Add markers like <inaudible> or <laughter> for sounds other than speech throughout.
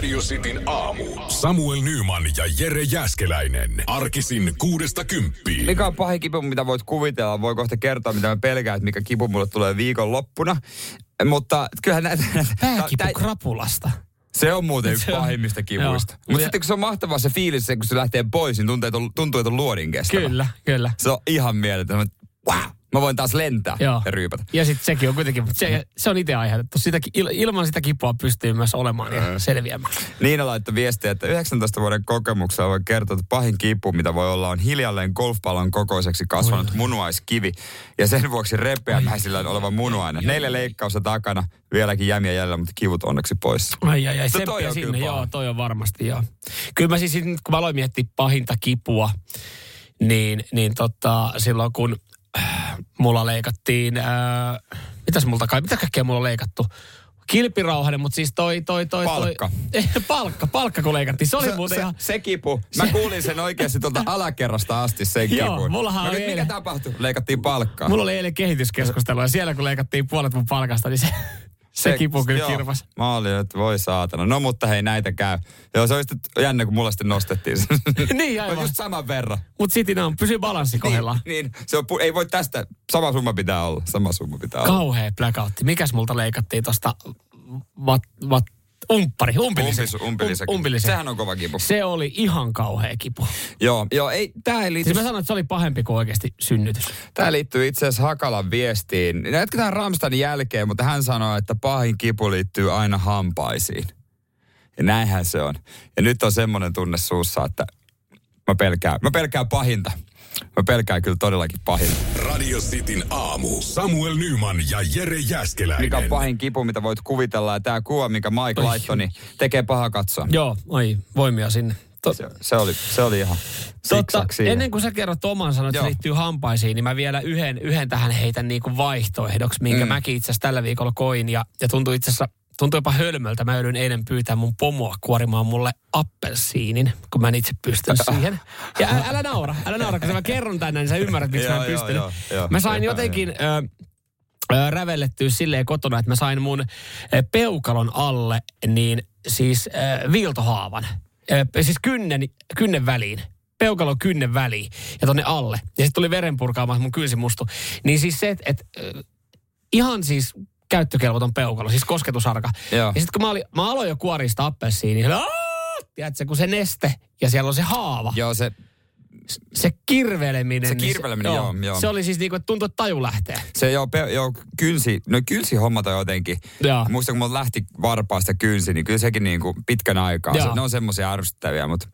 Radio Cityn aamu. Samuel Nyman ja Jere Jäskeläinen. Arkisin kuudesta kymppiin. Mikä on pahin kipu, mitä voit kuvitella? Voi kohta kertoa, mitä mä pelkään, että mikä kipu mulle tulee viikon loppuna. Mutta kyllähän näitä... Pääkipu tä- krapulasta. Se on muuten yksi pahimmista kivuista. Mutta sitten kun se on mahtavaa se fiilis, se, kun se lähtee pois, niin tuntuu, että on, tuntuu, että on luodin kestävä. Kyllä, kyllä. Se on ihan mieletön. Wow! Mä voin taas lentää Joo. ja ryypätä. Ja sitten sekin on kuitenkin, se, se on itse aiheutettu. Sitä, il, ilman sitä kipua pystyy myös olemaan ja selviämään. Niina laittoi viestiä, että 19 vuoden kokemuksella voi kertoa, että pahin kipu, mitä voi olla, on hiljalleen golfpallon kokoiseksi kasvanut munuaiskivi. Ja sen vuoksi repeämäisillä oleva munuainen. Neljä leikkausta takana, vieläkin jämiä jäljellä, mutta kivut onneksi pois. Ai ai ai, No toi on sinne, joo, toi on varmasti, joo. Kyllä mä siis, kun mä aloin miettiä pahinta kipua, niin, niin tota, silloin kun mulla leikattiin, äh, mitäs multa kai, mitä kaikkea mulla on leikattu? Kilpirauhanen, mutta siis toi, toi, toi, Palkka. toi. <laughs> palkka, palkka kun leikattiin. Se oli se, muuten se, ihan... se kipu. Mä kuulin sen oikeasti tuolta <laughs> alakerrasta asti sen Joo, kipun. mullahan Mä oli mikä tapahtui? Leikattiin palkkaa. Mulla oli eilen kehityskeskustelu ja siellä kun leikattiin puolet mun palkasta, niin se, se, kipu kyllä kirvas. Mä olin, että voi saatana. No mutta hei, näitä käy. Joo, se oli sitten jännä, kun mulla sitten nostettiin. <laughs> Niin, aivan. Just saman verran. Mutta sitten on, pysyy balanssi kohdillaan. Niin, niin, se on, ei voi tästä, sama summa pitää olla, sama summa pitää olla. Kauhea blackoutti. Mikäs multa leikattiin tosta vat, vat, umppari, umpiliseksi. Umpis, umpiliseksi. Um. Sehän on kova kipu. Se oli ihan kauhea kipu. Joo, joo, ei, tää ei liity, Siis mä sanoin, että se oli pahempi kuin oikeasti synnytys. tää liittyy itse asiassa Hakalan viestiin. Jatketaan Ramstanin jälkeen, mutta hän sanoi, että pahin kipu liittyy aina hampaisiin. Ja näinhän se on. Ja nyt on semmoinen tunne suussa, että mä pelkään, mä pelkään pahinta. Mä pelkään kyllä todellakin pahinta. Radio Cityn aamu. Samuel Nyman ja Jere Jäskeläinen. Mikä on pahin kipu, mitä voit kuvitella. Ja tää kuva, minkä Mike laittoi, niin tekee paha katsoa. Joo, oi, voimia sinne. To, Se, se, oli, se oli ihan Totta, ennen kuin sä kerrot oman sanon, että liittyy hampaisiin, niin mä vielä yhden, yhden tähän heitän niin kuin vaihtoehdoksi, minkä mm. mäkin itse asiassa tällä viikolla koin. Ja, ja tuntui itse asiassa, tuntui jopa hölmöltä. Mä joudun eilen pyytää mun pomoa kuorimaan mulle appelsiinin, kun mä en itse pystyn <laughs> siihen. Ja älä, älä naura, älä naura, kun mä kerron tänne, niin sä ymmärrät, miksi mä en pystynyt. Mä sain jotenkin... Ö, rävellettyä silleen kotona, että mä sain mun peukalon alle niin siis ö, viiltohaavan. Ö, siis kynnen, kynnen väliin. Peukalon kynnen väliin ja tonne alle. Ja sitten tuli veren purkaamaan, mun kynsi mustu. Niin siis se, että et, ihan siis käyttökelvoton peukalo, siis kosketusarka. Joo. Ja sitten kun mä, olin, mä aloin jo kuorista appelsiiniä, niin tiedätkö, kun se neste ja siellä on se haava Joo, se, se kirveleminen. Se niin kirveleminen, joo, joo. Se oli siis niinku, että tuntui, että taju lähtee. se joo, pe, joo kynsi, no kynsi hommat on jotenkin. Joo. Muistan, kun mulla lähti varpaasta kynsi, niin kyllä sekin niin kuin pitkän aikaa. Joo. Se, ne on semmoisia ärsyttäviä, mutta,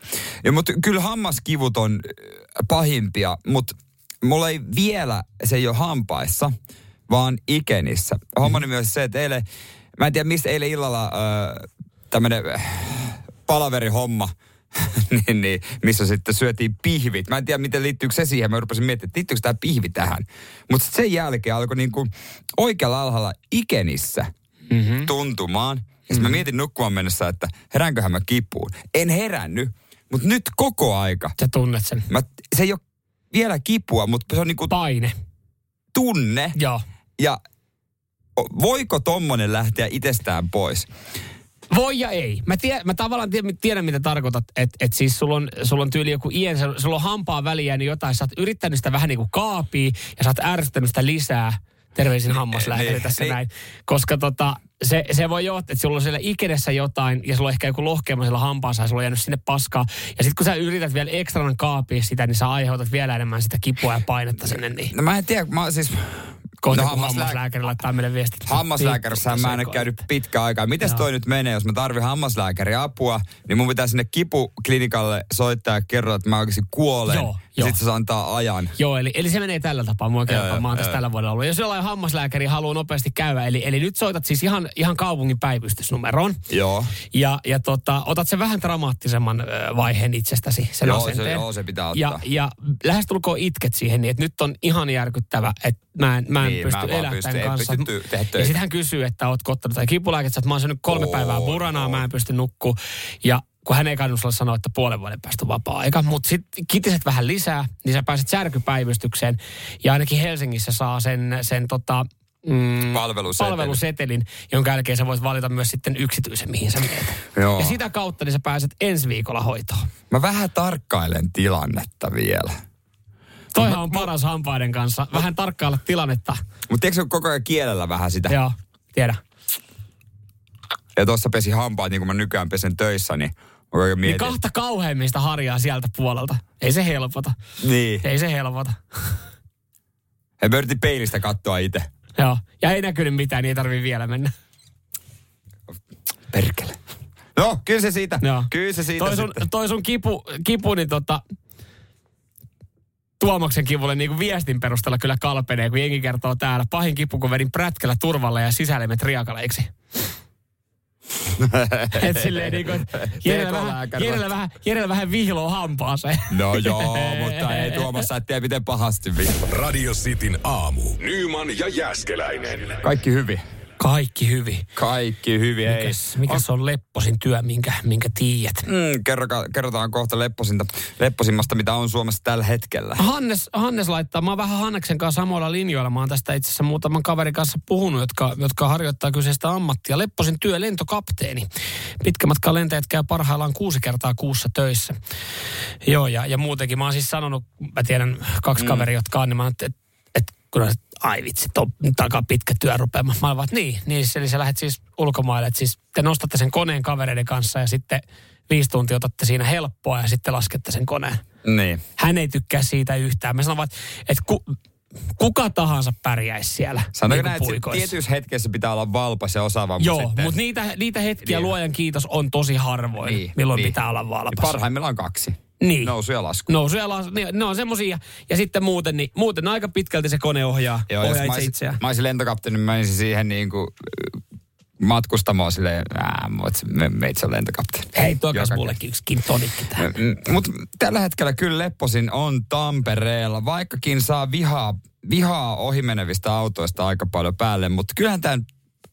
ja, mutta kyllä hammaskivut on äh, pahimpia, mutta mulla ei vielä, se ei ole hampaissa, vaan ikenissä. Hommani myös se, että eilen, mä en tiedä mistä eilen illalla äh, tämmönen äh, palaverihomma, <laughs> niin, niin, missä sitten syötiin pihvit. Mä en tiedä, miten liittyykö se siihen. Mä rupesin miettimään, että liittyykö tämä pihvi tähän. Mutta sen jälkeen alkoi niinku oikealla alhaalla ikenissä mm-hmm. tuntumaan. Ja sitten mä mietin nukkumaan mennessä, että heränköhän mä kipuun. En herännyt, mutta nyt koko aika. Sä tunnet sen. Mä, se ei ole vielä kipua, mutta se on niinku Paine. tunne. Joo. Ja voiko tommonen lähteä itsestään pois? Voi ja ei. Mä, tie, mä tavallaan tiedän, tiedän mitä tarkoitat. Että et siis sulla on, sulla on tyyli joku ien, sulla on hampaa väliä, niin jotain. Sä oot yrittänyt sitä vähän niin kuin kaapia ja sä oot ärsyttänyt sitä lisää. Terveisin hammaslääkäri Niin, tässä niin. näin. Koska tota, se, se voi johtaa, että sulla on siellä ikenessä jotain ja sulla on ehkä joku lohkeama siellä hampaassa ja sulla on jäänyt sinne paskaa. Ja sitten kun sä yrität vielä ekstranan kaapia sitä, niin sä aiheutat vielä enemmän sitä kipua ja painetta sinne. Niin. No mä en tiedä, mä siis Kohta No, hammaslääkäri laittaa meille viestit. Hammaslääkärissähän mä en ole käynyt pitkä aikaa. Miten toi nyt menee, jos mä tarvin hammaslääkärin apua, niin mun pitää sinne kipuklinikalle soittaa ja kertoa, että mä oikeasti kuolen. Joo, ja joo. sit se antaa ajan. Joo, eli, eli se menee tällä tapaa. Mua kertoo, mä oon tässä tällä vuodella ollut. Jos jollain hammaslääkäri haluaa nopeasti käydä, eli, eli nyt soitat siis ihan, ihan kaupungin päivystysnumeroon. Joo. Ja, ja tota, otat sen vähän dramaattisemman vaiheen itsestäsi, sen Joo, se- asenteen. joo, se pitää ja, ottaa. ja lähestulkoon itket siihen, niin että nyt on ihan järkyttävä, että mä en, mä en Niin, pysty elämään tämän kanssa. pysty ja sitten hän kysyy, että ootko ottanut tai kipulääkettä, että mä oon syönyt kolme Oo, päivää buranaa, oo. mä en pysty nukkuu. Ja kun hän ei sulle sanoa, että puolen vuoden päästä on vapaa-aika, mutta sitten kitiset vähän lisää, niin sä pääset särkypäivystykseen. Ja ainakin Helsingissä saa sen, sen tota, mm, Palvelusetelin. palvelusetelin, jonka jälkeen sä voit valita myös sitten yksityisen, mihin sä menet. Joo. Ja sitä kautta niin sä pääset ensi viikolla hoitoon. Mä vähän tarkkailen tilannetta vielä. Toihan on paras hampaiden kanssa. Vähän tarkkailla tilannetta. Mutta tiedätkö koko ajan kielellä vähän sitä? Joo, tiedä. Ja tuossa pesi hampaat, niin kuin mä nykyään pesen töissä, niin Niin kahta kauheimmista harjaa sieltä puolelta. Ei se helpota. Niin. Ei se helpota. Mä yritin peilistä katsoa itse. Joo. Ja ei näkynyt mitään, niin ei tarvii vielä mennä. Perkele. No, kyllä se siitä. Joo. Kyllä se siitä Toi sun, sitten. toi sun kipu, kipu niin tota, Tuomaksen kivulle niin kuin viestin perusteella kyllä kalpenee, kun jengi kertoo täällä. Pahin kipu, kun vedin prätkällä turvalle ja sisäelimet riakaleiksi. Et silleen niin kuin, <laughs> Jerellä vähän, Jerellä vähän, Jerellä vähän vihloo hampaaseen. No joo, mutta ei Tuomas, sä et tiedä miten pahasti vittu. Radio Cityn aamu. Nyman ja Jäskeläinen. Kaikki hyvin. Kaikki hyvin. Kaikki hyvin, ei. Mikäs, mikäs on lepposin työ, minkä, minkä tiedät? Mm, kerroka, kerrotaan kohta lepposinta, lepposimmasta, mitä on Suomessa tällä hetkellä. Hannes, Hannes laittaa, mä oon vähän Hanneksen kanssa samoilla linjoilla. Mä oon tästä itse asiassa muutaman kaverin kanssa puhunut, jotka, jotka harjoittaa kyseistä ammattia. Lepposin työ, lentokapteeni. Pitkämatkan lentäjät käy parhaillaan kuusi kertaa kuussa töissä. Joo, ja, ja muutenkin mä oon siis sanonut, mä tiedän kaksi mm. kaveria, jotka on, niin mä oon, että et, on, ai vitsi, on takaa pitkä työrupeama. Mä oon vaan, että niin, niin, eli sä lähdet siis ulkomaille, että siis te nostatte sen koneen kavereiden kanssa ja sitten viisi tuntia otatte siinä helppoa ja sitten laskette sen koneen Niin. hän ei tykkää siitä yhtään. Mä sanon vaan, että ku, kuka tahansa pärjäisi siellä Sanoiko niinku näin, että tietyissä hetkessä pitää olla valpas ja osaava, mutta Joo, sitten mutta niitä, niitä hetkiä Niin. luojan kiitos on tosi harvoin, Niin, milloin niin. pitää olla valpas. parhaimmillaan kaksi. Niin. Nousu ja lasku. Nousu ja las, niin, ne on semmosia. Ja sitten muuten, niin, muuten aika pitkälti se kone ohjaa, Joo, ohjaa mä itse olisin, itseään. mä olisin lentokapteeni, mä menisin siihen niin kuin matkustamaan silleen, ää, me, meitä on lentokapteeni. Hei, tuokas mullekin yksi gin tonikki tähän. Mutta tällä hetkellä kyllä Lepposin on Tampereella, vaikkakin saa vihaa, vihaa ohimenevistä autoista aika paljon päälle, mutta kyllähän tämä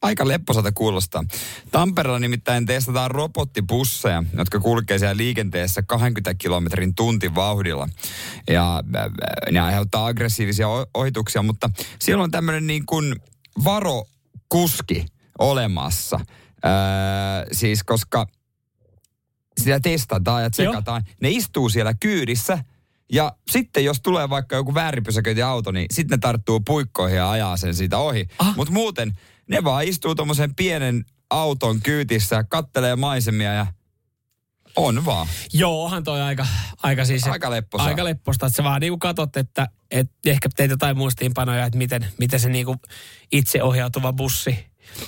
aika lepposalta kuulostaa. Tampereella nimittäin testataan robottibusseja, jotka kulkee siellä liikenteessä 20 kilometrin tuntivauhdilla. Ja äh, ne aiheuttaa aggressiivisia ohituksia, mutta siellä on tämmöinen niin kuin varokuski olemassa. Öö, siis koska sitä testataan ja tsekataan. Ne istuu siellä kyydissä ja sitten jos tulee vaikka joku väärinpysäköintiauto, niin sitten ne tarttuu puikkoihin ja ajaa sen siitä ohi. Ah. Mutta muuten ne vaan istuu tuommoisen pienen auton kyytissä, kattelee maisemia ja on vaan. Joo, onhan toi aika, aika siis... Aika lepposaa. Aika lepposta. Että sä vaan niinku katot, että, että ehkä teet jotain muistiinpanoja, että miten, miten se niinku itseohjautuva bussi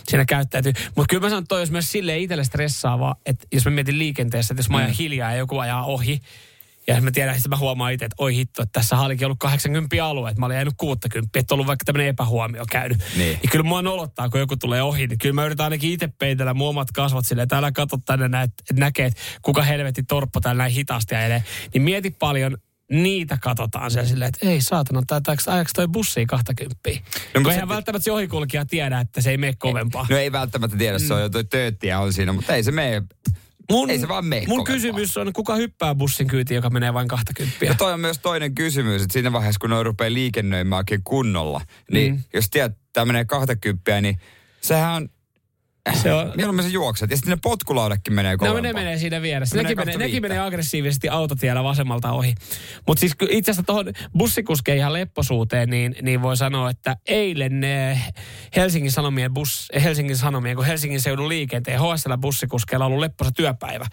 siinä käyttäytyy. Mutta kyllä mä sanon, että toi olisi myös silleen itselle stressaavaa, että jos mä mietin liikenteessä, että jos mä ajan Mm. hiljaa ja joku ajaa ohi, ja mä tiedän, että mä huomaan itse, että oi hitto, että tässä olikin ollut 80 alue, että mä olin jäänyt 60, että on ollut vaikka tämmöinen epähuomio käynyt. Niin. niin kyllä mua nolottaa, kun joku tulee ohi, niin kyllä mä yritän ainakin itse peitellä mun omat kasvot silleen, että älä katso tänne näin, että näkee, että kuka helvetti torppo täällä näin hitaasti ajelee. Niin mieti paljon niitä katsotaan siellä silleen, että ei saatana, ajaks toi bussi 20. No, kun se- eihän välttämättä se ohikulkija tiedä, että se ei mene kovempaa. No ei välttämättä tiedä, se on jo toi tööttiä on siinä, mutta ei se mene. Mun, ei se vaan mene Mun kysymys on, kuka hyppää bussin kyytiin, joka menee vain 20. Ja toi on myös toinen kysymys, että siinä vaiheessa, kun ne rupeaa liikennöimään kunnolla, niin mm. jos tiedät, että tämä menee 20, niin sehän on, Se on, mieluummin se juokset. Ja sitten ne potkulaudatkin menee No kovempaa. ne menee siinä vieressä. Ne Nekin menee menee, nekin menee aggressiivisesti autotiellä vasemmalta ohi. Mutta siis itse asiassa tuohon bussikuskeen ihan lepposuuteen, niin, niin voi sanoa, että eilen eh, Helsingin Sanomien, bus, Helsingin Sanomien, kun Helsingin seudun liikenteen HSL bussikuskeilla on ollut lepposa työpäivä.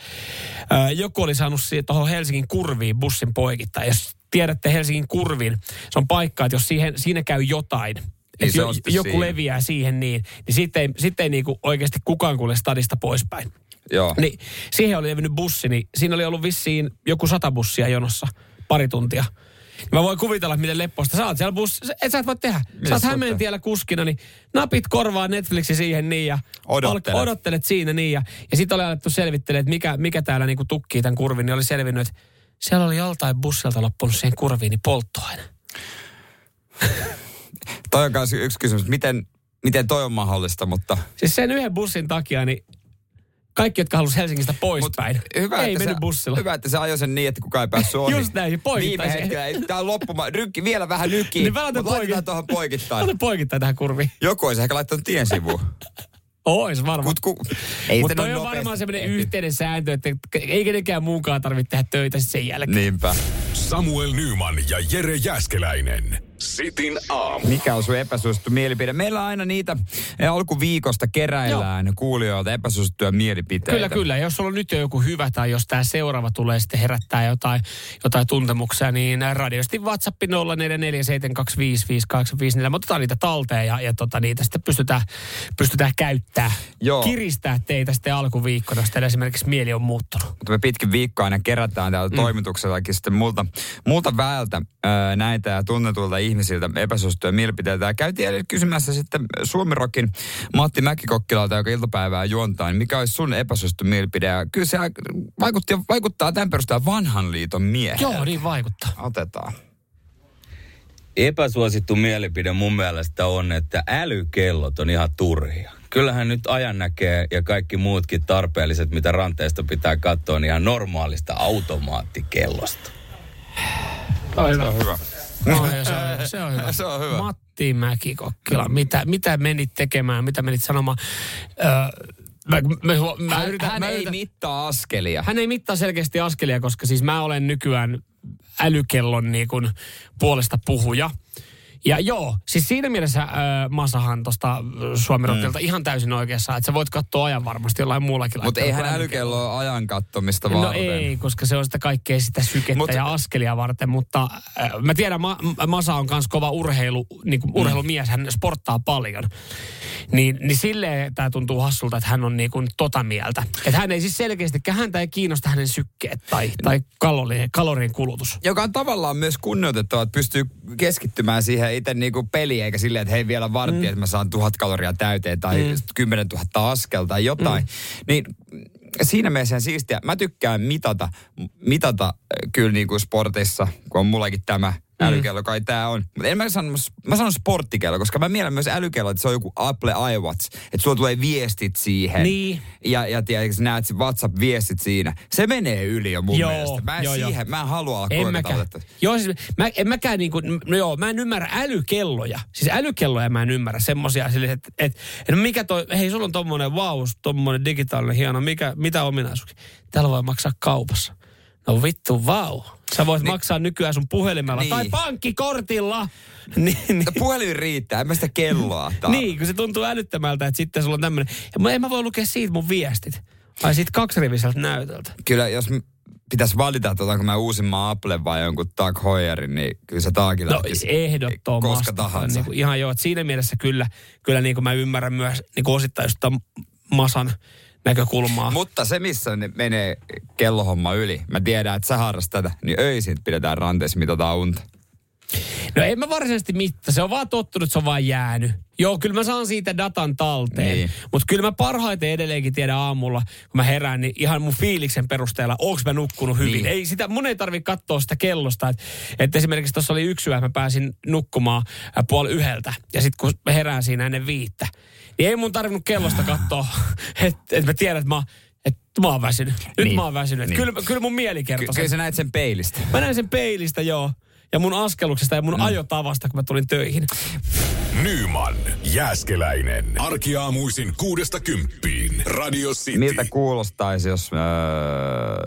Joku oli saanut tuohon Helsingin kurviin bussin poikittaa. Jos tiedätte Helsingin kurvin, se on paikka, että jos siihen, siinä käy jotain, Niin se on joku siinä. leviää siihen niin, niin sitten ei, sitten ei niinku oikeasti kukaan kuule stadista poispäin. Joo. Niin siihen oli levinnyt bussi, niin siinä oli ollut vissiin joku sata bussia jonossa pari tuntia. Mä voin kuvitella, miten leppoista. Sä oot siellä bussissa, et sä et voi tehdä. Mitä sä oot sä Hämeen teet? tiellä kuskina, niin napit korvaa Netflixi siihen niin ja Odottelet. alk- odottelet siinä niin. Ja, ja sitten oli alettu selvittelemään, että mikä, mikä täällä niinku tukkii tämän kurvin, niin oli selvinnyt, että siellä oli joltain bussilta loppunut siihen kurviin niin polttoaine. <laughs> Toi on myös yksi kysymys, miten, miten toi on mahdollista, mutta Siis sen yhden bussin takia, niin kaikki, jotka halusivat Helsingistä poispäin, hyvä, ei että mennyt se, bussilla. Hyvä, että se ajoi sen niin, että kukaan ei päässyt ohi. Just näin, poikittain Viime hetkellä, tää on loppuma, rykki vielä vähän nykiin. Niin mä laitan Mut laitetaan tuohon poikittain. Ota poikittain tähän kurviin. Joku olisi ehkä laittanut tien sivuun. Ois varmaan. Mut ku, ei Mutta toi on nopeasti varmaan semmoinen yhteinen sääntö, että ei kenenkään muunkaan tarvitse tehdä töitä sen jälkeen. Niinpä. Samuel Nyman ja Jere Jäskeläinen. Sitin aamu. Mikä on sun epäsuosittu mielipide? Meillä on aina niitä eh, alkuviikosta keräillään kuulijoilta epäsuosittuja mielipiteitä. Kyllä, kyllä. Jos sulla on nyt jo joku hyvä tai jos tämä seuraava tulee sitten herättää jotain, jotain tuntemuksia, niin radiosti WhatsApp 0447255854. Me otetaan niitä talteen ja, ja tota, niitä sitten pystytään, pystytään käyttää. Joo. Kiristää teitä sitten alkuviikkona, jos teillä esimerkiksi mieli on muuttunut. mutta me pitkin viikkoa aina kerätään täällä mm. toimituksellakin sitten multa, multa väältä ää, näitä ja tunnetulta ihmisiltä epäsuosittuja mielipiteitä. Ja käytiin kysymässä sitten Suomirokin Matti Mäkikokkilalta, joka iltapäivää juontaa, niin mikä olisi sun epäsuosittu mielipide? Ja kyllä se vaikutti, vaikuttaa tämän perusteella vanhan liiton miehen. Joo, niin vaikuttaa. Otetaan. epäsuosittu mielipide mun mielestä on, että älykellot on ihan turhia. Kyllähän nyt ajan näkee ja kaikki muutkin tarpeelliset, mitä ranteesta pitää katsoa, niin ihan normaalista automaattikellosta. On hyvä. Hyvä. No, se, on, se on hyvä. <laughs> Se on hyvä. Matti Mäkikokkila, mitä, mitä menit tekemään, mitä menit sanomaan? Öö, mä, mä, mä, Hän, yritän, hän mä ei yritän, mittaa askelia. hän ei mittaa selkeästi askelia, koska siis mä olen nykyään älykellon niin kuin puolesta puhuja. Ja joo, siis siinä mielessä äh, Masahan tuosta Suomirokilta mm. ihan täysin oikeassa, että sä voit katsoa ajan varmasti jollain muullakin Mutta eihän älykello ole ajan kattomista No varten. ei, koska se on sitä kaikkea sitä sykettä Mut- ja askelia varten, mutta äh, mä tiedän, Ma- Masa on myös kova urheilu, niin kuin urheilumies, hän sporttaa paljon. Niin, niin silleen tämä tuntuu hassulta, että hän on niin kuin tota mieltä. Että hän ei siis selkeästi, häntä ei kiinnosta hänen sykkeet tai, tai kalorien, kalorien kulutus. Joka on tavallaan myös kunnioitettava, että pystyy keskittymään siihen itse niinku peliin, eikä silleen, että hei vielä vartti, mm. että mä saan tuhat kaloria täyteen tai mm. 10 000 askel tai jotain. Mm. Niin siinä mielessä siistiä. Mä tykkään mitata, mitata äh, kyllä niinku sportissa, kun on mullakin tämä älykello, kai tää on. Mutta en mä sano, mä sanon sporttikello, koska mä mielen myös älykello, että se on joku Apple iWatch. Että sulla tulee viestit siihen. Niin. Ja, ja tiedätkö, näet WhatsApp-viestit siinä. Se menee yli jo mun Joo, mielestä. Mä en joo, joo. siihen, mä en halua olla En mäkään. Joo, siis mä, en mäkään niinku, no joo, mä en ymmärrä älykelloja. Siis älykelloja mä en ymmärrä semmosia sille, että et, et mikä toi, hei sulla on tommonen wow, tommonen digitaalinen hieno, mikä, mitä ominaisuuksia? Täällä voi maksaa kaupassa. No vittu, vau. Wow. Sä voit niin, maksaa nykyään sun puhelimella Niin. tai pankkikortilla. <laughs> niin, niin. No puhelin riittää, en mä sitä kelloa niin, kun se tuntuu älyttömältä, että sitten sulla on tämmöinen. En mä voi lukea siitä mun viestit. Ai siitä kaksiriviseltä näytöltä. Kyllä jos pitäisi valita, että otanko mä uusimman Apple vai jonkun Tag Heuerin, niin kyllä se Tagilla No ehdottomasti. Koska tahansa. Niin kuin, ihan joo, että siinä mielessä kyllä, kyllä niin kuin mä ymmärrän myös niin kuin osittain just Masan näkökulmaa. Mutta se, missä ne menee kellohomma yli, mä tiedän, että sä harrastat tätä, niin öisin pidetään ranteessa, mitataan unta. No en mä varsinaisesti mittaa, se on vaan tottunut, se on vaan jäänyt. Joo, kyllä mä saan siitä datan talteen. Niin. Mutta kyllä mä parhaiten edelleenkin tiedän aamulla, kun mä herään, niin ihan mun fiiliksen perusteella, onko mä nukkunut hyvin. Niin. Ei sitä, mun ei tarvi katsoa sitä kellosta. Että et esimerkiksi tuossa oli yksi yö, mä pääsin nukkumaan äh, puoli yhdeltä. Ja sitten kun mä herään siinä ennen viittä, niin ei mun tarvinnut kellosta katsoa, <laughs> että et mä tiedän, että mä, et mä oon väsynyt. Nyt Niin. mä oon väsynyt. Niin. Kyllä, kyllä mun mieli Ky- kertoo kyllä sen. sä näet sen peilistä. Mä näin sen peilistä, joo. Ja mun askeluksesta ja mun mm. ajotavasta, kun mä tulin töihin. Nyman, Jääskeläinen. Arkiaamuisin kuudesta kymppiin. Radio City. Miltä kuulostaisi, jos äh,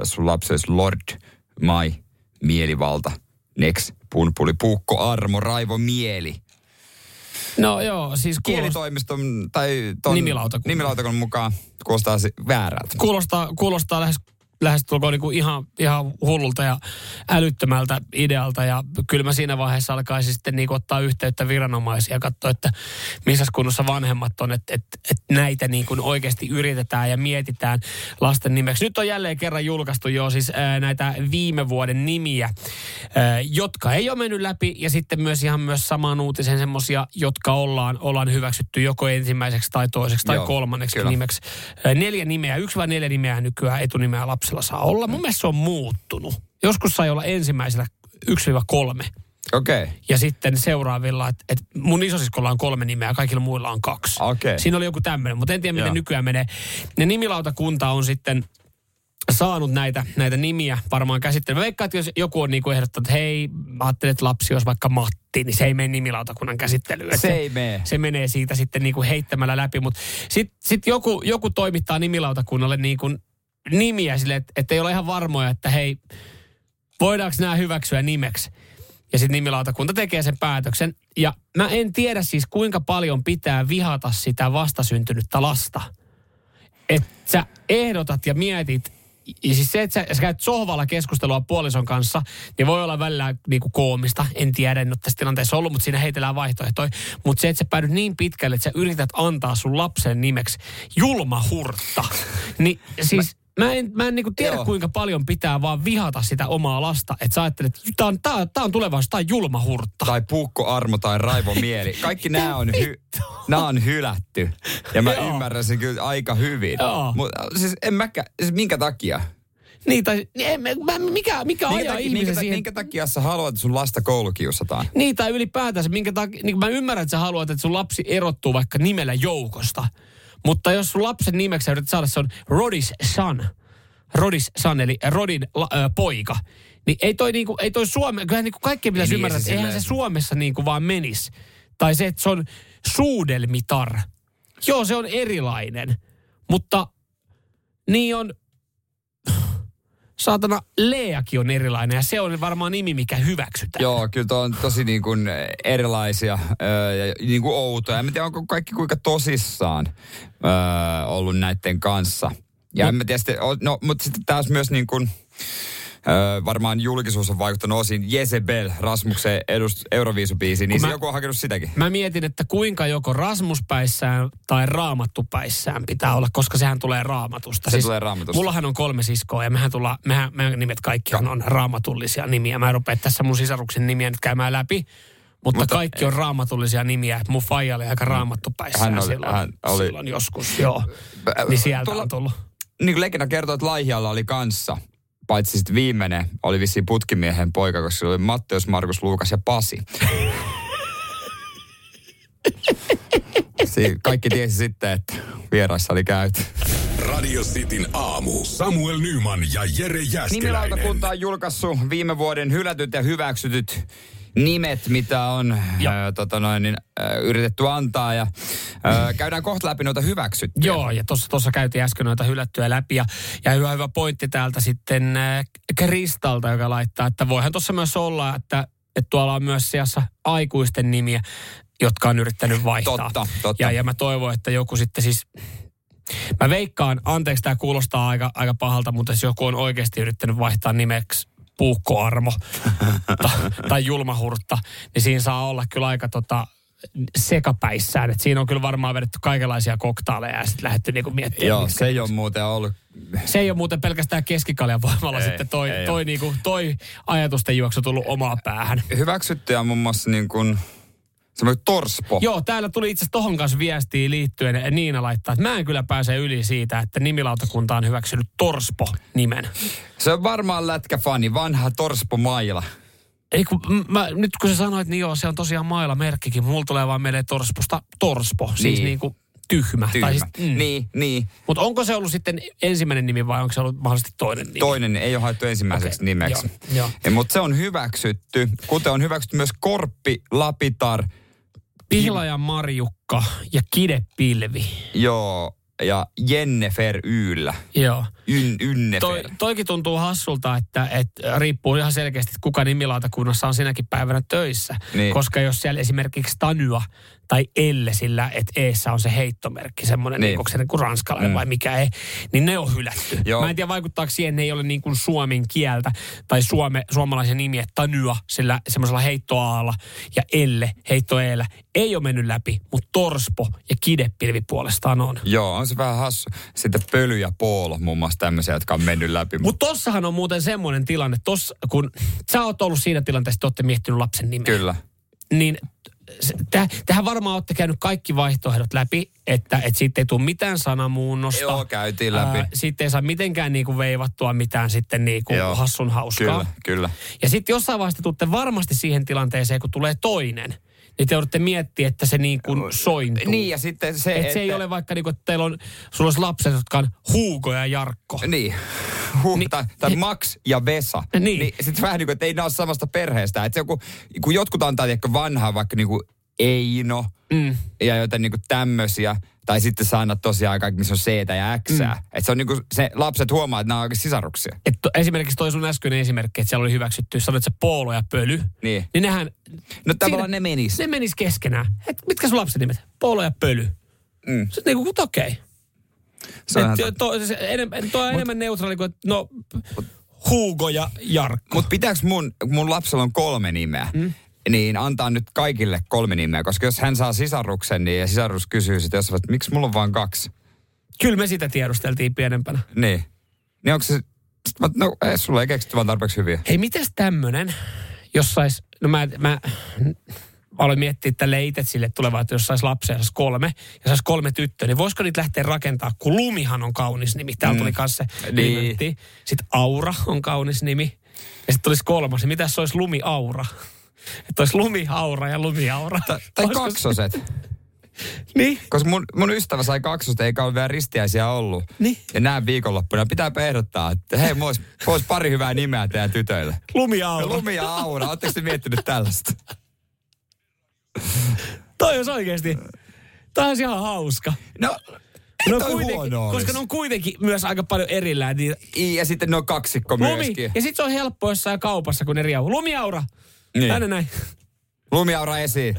sun lapsi olisi Lord Mai mielivalta? Next, punpuli, puukko, armo, raivo, mieli. No joo, siis kuulostaa, Kielitoimiston tai ton Nimilautakunnan. nimilautakunnan mukaan kuulostaa väärältä. kuulostaa, kuulostaa lähes lähestulkoon niin kuin ihan, ihan hullulta ja älyttömältä idealta. Ja kyllä mä siinä vaiheessa alkaisin sitten niin kuin ottaa yhteyttä viranomaisia ja katsoa, että missä kunnossa vanhemmat on, että, että, että näitä niin kuin oikeasti yritetään ja mietitään lasten nimeksi. Nyt on jälleen kerran julkaistu jo siis ää, näitä viime vuoden nimiä, ää, jotka ei ole mennyt läpi ja sitten myös ihan myös samaan uutisen semmoisia, jotka ollaan, ollaan hyväksytty joko ensimmäiseksi tai toiseksi tai Joo, kolmanneksi kyllä. nimeksi. Ää, Neljä nimeä, yksi vai neljä nimeä nykyään etunimeä lapsella saa olla. Mun mielestä se on muuttunut. Joskus sai olla ensimmäisellä 1-3 Okei. Okay. ja sitten seuraavilla, että et mun isosiskolla on kolme nimeä, kaikilla muilla on kaksi. Okei. Siinä oli joku tämmöinen, mutta en tiedä miten Joo. nykyään menee. Ne nimilautakunta on sitten saanut näitä, näitä nimiä varmaan käsittelyyn. Mä veikkaan, että jos joku on niinku ehdottanut, että hei, mä ajattelin, että lapsi olisi vaikka Matti, niin se ei mene nimilautakunnan käsittelyyn. Että Se ei mene. Se menee siitä sitten niinku heittämällä läpi, mutta sitten sit joku, joku toimittaa nimilautakunnalle niinku nimiä sille, että, että ei ole ihan varmoja, että hei, voidaanko nämä hyväksyä nimeksi. Ja sitten nimilautakunta tekee sen päätöksen. Ja mä en tiedä siis kuinka paljon pitää vihata sitä vastasyntynyttä lasta. Että sä ehdotat ja mietit, ja siis se, että sä, sä käyt sohvalla keskustelua puolison kanssa, niin voi olla välillä niinku koomista. En tiedä, en ole tässä tilanteessa ollut, mutta siinä heitellään vaihtoehtoja. Mutta se, että sä päädyt niin pitkälle, että sä yrität antaa sun lapsen nimeksi julma hurtta. Niin siis... Mä en, mä en niinku tiedä, Joo. kuinka paljon pitää vaan vihata sitä omaa lasta. Että sä ajattelet, että tää on, tää, tää on tulevaisuus, tää on julma hurtta. Tai puukko armo tai raivo mieli. <laughs> Kaikki nämä on, hy, nämä on hylätty. Ja mä Joo. ymmärrän sen kyllä aika hyvin. Mutta siis en mäkään, siis minkä takia? Niin, tai en, mä, mä- mikä, mikä Minkä ajaa takia, ihmisen minkä, siihen? minkä takia sä haluat, että sun lasta koulukiusataan? Niin, tai ylipäätänsä, minkä takia, niin mä ymmärrän, että sä haluat, että sun lapsi erottuu vaikka nimellä joukosta. Mutta jos sun lapsen nimeksi yrität saada, se on Rodis son. Rodis son, eli Rodin la, ö, poika. Niin ei toi, niinku, ei toi Suome, kyllähän niinku kaikkien pitäisi niin, ymmärtää, että eihän se Suomessa niinku vaan menisi. Tai se, että se on suudelmitar. Joo, se on erilainen. Mutta niin on, saatana, Leakin on erilainen ja se on varmaan nimi, mikä hyväksytään. Joo, kyllä tuo on tosi niin kuin erilaisia öö, ja niin kuin outoja. En tiedä, onko kaikki kuinka tosissaan öö, ollut näiden kanssa. Ja No. en mä tiedä, no, mutta sitten taas myös niin kuin, öö, varmaan julkisuus on vaikuttanut osin Jezebel, Rasmuksen edust, Euroviisubiisi, niin mä- joku on hakenut sitäkin. Mä mietin, että kuinka joko Rasmuspäissään tai Raamattupäissään pitää olla, koska sehän tulee raamatusta. Se tulee Raamatusta. Mullahan on kolme siskoa ja mehän, tulla, mehän, meidän nimet kaikki on, on raamatullisia nimiä. Mä en rupea tässä mun sisaruksen nimiä nyt käymään läpi. Mutta, Mutta- kaikki on raamatullisia nimiä. Mun faija oli aika raamattupäissään Hän oli- silloin, hän oli- silloin joskus. Joo. Niin sieltä Tuolla- on tullut. Niin kuin legenda kertoo, että Laihialla oli kanssa, paitsi sitten viimeinen, oli vissiin putkimiehen poika, koska sillä oli Matteus, Markus, Luukas ja Pasi. Si- kaikki tiesi sitten, että vieraissa oli käyty. Radio Cityn aamu. Samuel Nyman ja Jere Jäskeläinen. Nimilautakunta on julkaissut viime vuoden hylätyt ja hyväksytyt nimet, mitä on Ja. ää, tota noin, niin, ää, yritetty antaa. Ja, ää, käydään kohta läpi noita hyväksyttyjä. Joo, ja tuossa tossa käytiin äsken noita hylättyjä läpi. Ja, ja hyvä, hyvä pointti täältä sitten äh, Kristalta, joka laittaa, että voihan tuossa myös olla, että, että tuolla on myös sijassa aikuisten nimiä, jotka on yrittänyt vaihtaa. Totta, totta. Ja, ja mä toivon, että joku sitten siis... Mä veikkaan, anteeksi tämä kuulostaa aika, aika pahalta, mutta jos joku on oikeasti yrittänyt vaihtaa nimeksi puukkoarmo ta, tai julmahurtta, niin siinä saa olla kyllä aika tota, sekapäissään. Et siinä on kyllä varmaan vedetty kaikenlaisia koktaaleja ja sitten lähdetty niinku miettimään. Joo, se ei ole muuten ollut. se ei ole muuten pelkästään keskikaljan voimalla Ei, sitten toi, ei toi, niinku, toi ajatusten juoksu tullut omaa päähän. Hyväksyttyjä on muun muassa niin kuin, semmoinen torspo. Joo, täällä tuli itse asiassa tohon kanssa viestiä liittyen. Niina laittaa, että mä en kyllä pääse yli siitä, että nimilautakunta on hyväksynyt Torspo-nimen. Se on varmaan lätkäfani, vanha torspo Maila. Ei kun, mä, nyt kun sä sanoit, niin joo, se on tosiaan mailla merkkikin. Mulla tulee vaan mieleen Torsposta Torspo, siis Niin. niin kuin tyhmä. Tyhmä. Tai siis, mm. Niin, niin. Mutta onko se ollut sitten ensimmäinen nimi vai onko se ollut mahdollisesti toinen nimi? Toinen ei ole haettu ensimmäiseksi Okei, nimeksi. mutta se on hyväksytty, kuten on hyväksytty myös Korppi, Lapitar, Pihlaja Marjukka ja Kidepilvi. joo, ja Jennefer Yllä. Joo. Yn, ynnefer. Toi, toikin tuntuu hassulta, että, että riippuu ihan selkeästi, että kuka nimilautakunnassa on sinäkin päivänä töissä. Niin. Koska jos siellä esimerkiksi Tanyua tai Elle sillä, että eessä on se heittomerkki, semmoinen, Niin. niin. onko se niin kuin ranskalainen Mm. vai mikä ei, niin ne on hylätty. Joo. Mä en tiedä vaikuttaako siihen, ne ei ole niin kuin suomen kieltä tai suome, suomalaisen nimi, että Tanyua sillä semmoisella heittoaalla ja Elle, heittoeellä, ei ole mennyt läpi, mutta Torspo ja Kidepilvi puolestaan on. Joo, on se vähän hassu. Sitten pöly ja poolo muun muassa tämmöisiä, jotka on mennyt läpi. Mutta tossahan on muuten semmoinen tilanne, tossa, kun sä oot ollut siinä tilanteessa, että te olette miettinyt lapsen nimeä. Kyllä. Niin se- tä, tähän varmaan olette käynyt kaikki vaihtoehdot läpi, että, että siitä ei tule mitään sanamuunnosta. Joo, käytiin läpi. Ää, sitten ei saa mitenkään niinku veivattua mitään sitten niinku Joo. hassun hauskaa. Kyllä, kyllä. Ja sitten jossain vaiheessa te tuutte varmasti siihen tilanteeseen, kun tulee toinen. Niin te joudutte miettiä, että se niin kuin sointuu. Niin, ja sitten se, Et se ei ole vaikka niinku, että teillä on, sulla olisi lapset, jotka on Hugo ja Jarkko. Niin. Huh, Niin. tai, tai Max ja Vesa. Niin. niin sitten vähän niin kuin, että ei ne ole samasta perheestä. Että joku, kun jotkut antaa ehkä vanhaa vaikka niin kuin Eino Mm. ja jotain niin kuin tämmöisiä. Tai sitten saa annat tosiaan kaikki, missä on C ja X. Mm. Että se on niin kuin, se lapset huomaa, että nämä on oikein sisaruksia. Et to, esimerkiksi toi sun äskeinen esimerkki, että siellä oli hyväksytty, sanoit se Poolo ja Pöly. Niin. Niin nehän... No tavallaan ne menis. Ne menis keskenään. Et mitkä sun lapsen nimet? Poolo ja Pöly. Mm. Sitten niinku, mutta okei. Se on Okay. To, se, enemmän, toi on enemmän neutraali kuin, no, Hugo ja Jarkko. Mutta pitääkö mun, mun lapsella on kolme nimeä, mm. Niin antaa nyt kaikille kolme nimeä, koska jos hän saa sisaruksen, niin ja sisarus kysyy sitten jossain, että miksi mulla on vain kaksi, Kyllä me sitä tiedusteltiin pienempänä. niin, niin onko se, no ei, sulla ei keksitty vaan tarpeeksi hyviä. Hei, mitäs tämmönen, jos sais, no mä, mä aloin miettiä tälle itse sille tulevaa, että jos sais lapsia, sais kolme, ja sais kolme tyttöä, niin voisiko niitä lähteä rakentaa, kun Lumihan on kaunis nimi. Täällä Mm. tuli kanssa se Niin. Sitten Aura on kaunis nimi. Ja sitten tulisi kolmas, niin mitäs se olisi Lumi Aura? Että olisi Lumi Aura ja Lumi Aura. Tai, tai se- kaksoset. <laughs> Niin. Koska mun, mun ystävä sai kaksosta, eikä ole vielä ristiäisiä ollut. Niin. Ja näin viikonloppuna pitääpä ehdottaa, että hei, mulla olisi pari hyvää nimeä teidän tytöille. Lumi Aura. Lumi ja Aura, ootteko te miettinyt tällaista? Toi olisi oikeasti, toi olisi ihan hauska. No, kuitenkin, huono koska ne on kuitenkin myös aika paljon erillään. Niin Ja sitten ne on kaksikko lumi, myöskin. ja sitten se on helppo jossain kaupassa, kun ne riau. Lumiaura. Niin. Tänne näin. Lumiaura esiin.